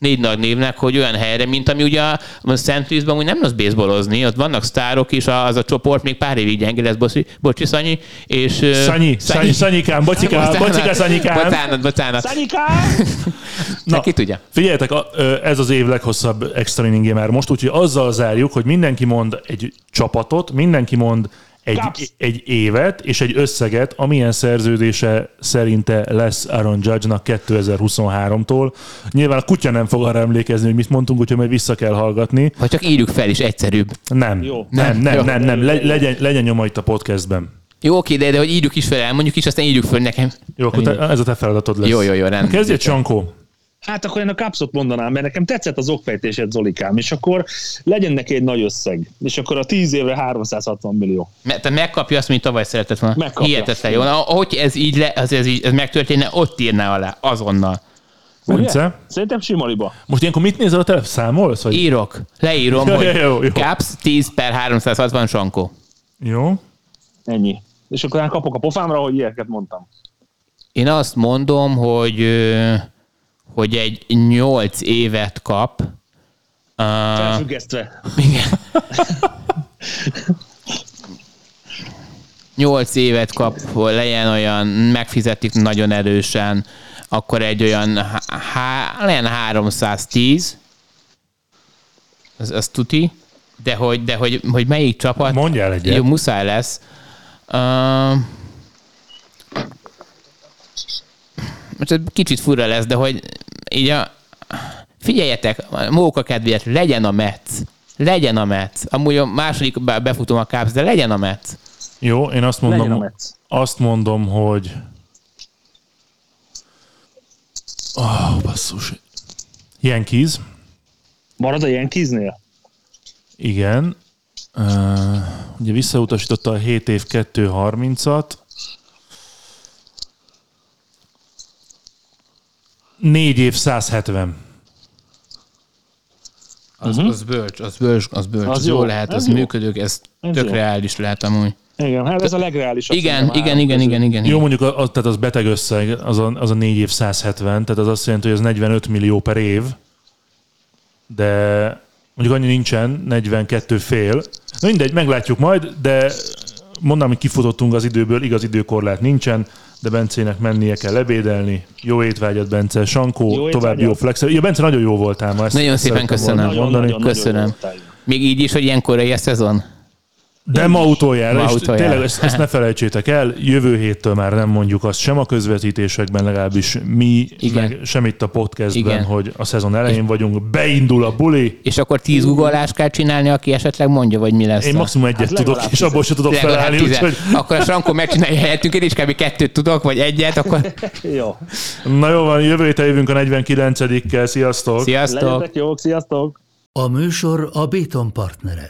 négy nagy névnek, hogy olyan helyre, mint ami ugye a St. Louisban úgy nem lesz baseballozni, ott vannak sztárok is, az a csoport még pár évig gyenge lesz, bocsi, bocsi Szanyi, és... ö, Szanyi, Szanyi, Szanyikám, bocsika, Bocsánat, bocsika, Szanyikám. Bocsánat, bocsánat. Szanyika! Na, ki tudja? Figyeljetek, ez az év leghosszabb extra inningje már most, úgyhogy azzal zárjuk, hogy mindenki mond egy csapatot, mindenki mond egy, egy évet és egy összeget, amilyen szerződése szerinte lesz Aaron Judge-nak 2023-tól. Nyilván a kutya nem fog arra emlékezni, hogy mit mondtunk, úgyhogy majd vissza kell hallgatni. Vagy csak írjuk fel is egyszerűbb. Nem, Jó. nem, nem, Jó. nem, nem. Le, legyen, legyen nyoma itt a podcastben. Jó, oké, de, de hogy írjuk is fel, elmondjuk is, aztán írjuk föl nekem. Jó, akkor te, ez a te feladatod lesz. Jó, jó, jó, rendben. Kezdj egy Csankó. Hát akkor én a Cubsot mondanám, mert nekem tetszett az okfejtésed, Zolikám, és akkor legyen neki egy nagy összeg, és akkor a 10 évre 360 millió. Me- te megkapja azt, mint tavaly szeretett volna. Megkapja. Hihetetlen jó. Na, Hogy ez így, le, az, ez így ez megtörténne, ott írná alá, azonnal. Bence. Szerintem sima liba. Most ilyenkor mit nézel a telep? Számolsz? Vagy? Írok, leírom, hogy jó, jó. Caps 10 per 360 Sankó. Jó. Ennyi. És akkor én kapok a pofámra, hogy ilyeneket mondtam. Én azt mondom, hogy, ö, hogy egy 8 évet kap. Uh, Felfüggesztve. igen. 8 évet kap, hogy legyen olyan, megfizetik nagyon erősen, akkor egy olyan, há, há- legyen 310, az, az tuti, de hogy, de hogy, hogy melyik csapat, Mondjál egyet. jó, muszáj lesz. Uh, most ez kicsit fura lesz, de hogy így a, figyeljetek, móka kedvéért, legyen a Metsz. Legyen a Metsz. Amúgy a második be- befutom a Cubs, de legyen a Metsz. Jó, én azt Legyen a mondom, azt mondom, hogy... Oh, basszus. Yankees, Marad a Yankeesnél? igen. Uh, ugye visszautasította a 7 év 2.30-at. 4 év 170. Az, uh-huh. az bölcs, az bölcs, az bölcs. Az, Az jó jó, lehet, az jó. működők, ez, Ez tök jó. reális lehet amúgy. Igen, hát ez a legreálisabb. Igen, igen, igen, igen, igen. Jó, mondjuk az, tehát az beteg összeg, az a, az a 4 év 170, tehát az azt jelenti, hogy ez 45 millió per év, de mondjuk annyi nincsen, 42 fél. Na mindegy, meglátjuk majd, de mondanám, hogy kifutottunk az időből, igaz időkorlát nincsen, de Bencének mennie kell lebédelni. Jó étvágyat, Bence. Sankó, Jó további jó flex. Ja, Bence, nagyon jó voltál már. ezt Nagyon szépen köszönöm. Nagyon, Mondani. nagyon, nagyon Köszönöm. voltál. Még így is, hogy ilyen korai a szezon? De ma utoljára, Ma és utoljára. tényleg ezt, ezt ne felejtsétek el, jövő héttől már nem mondjuk azt sem a közvetítésekben, legalábbis mi, Igen. Meg sem itt a podcastben, Igen. Hogy a szezon elején vagyunk, beindul a buli, És akkor tíz guggolást kell csinálni, aki esetleg mondja, vagy mi lesz. én a- maximum egyet Hát tudok, és abból sem tudok felállni, úgyhogy Akkor a Frankó megcsinálja helyettünk, én is kb. kettőt tudok, vagy egyet, akkor Jó. na jó van, jövő héten jövünk a 49-kel, sziasztok! sziasztok! Legyetek jók, sziasztok! A műsor a Béton partnere.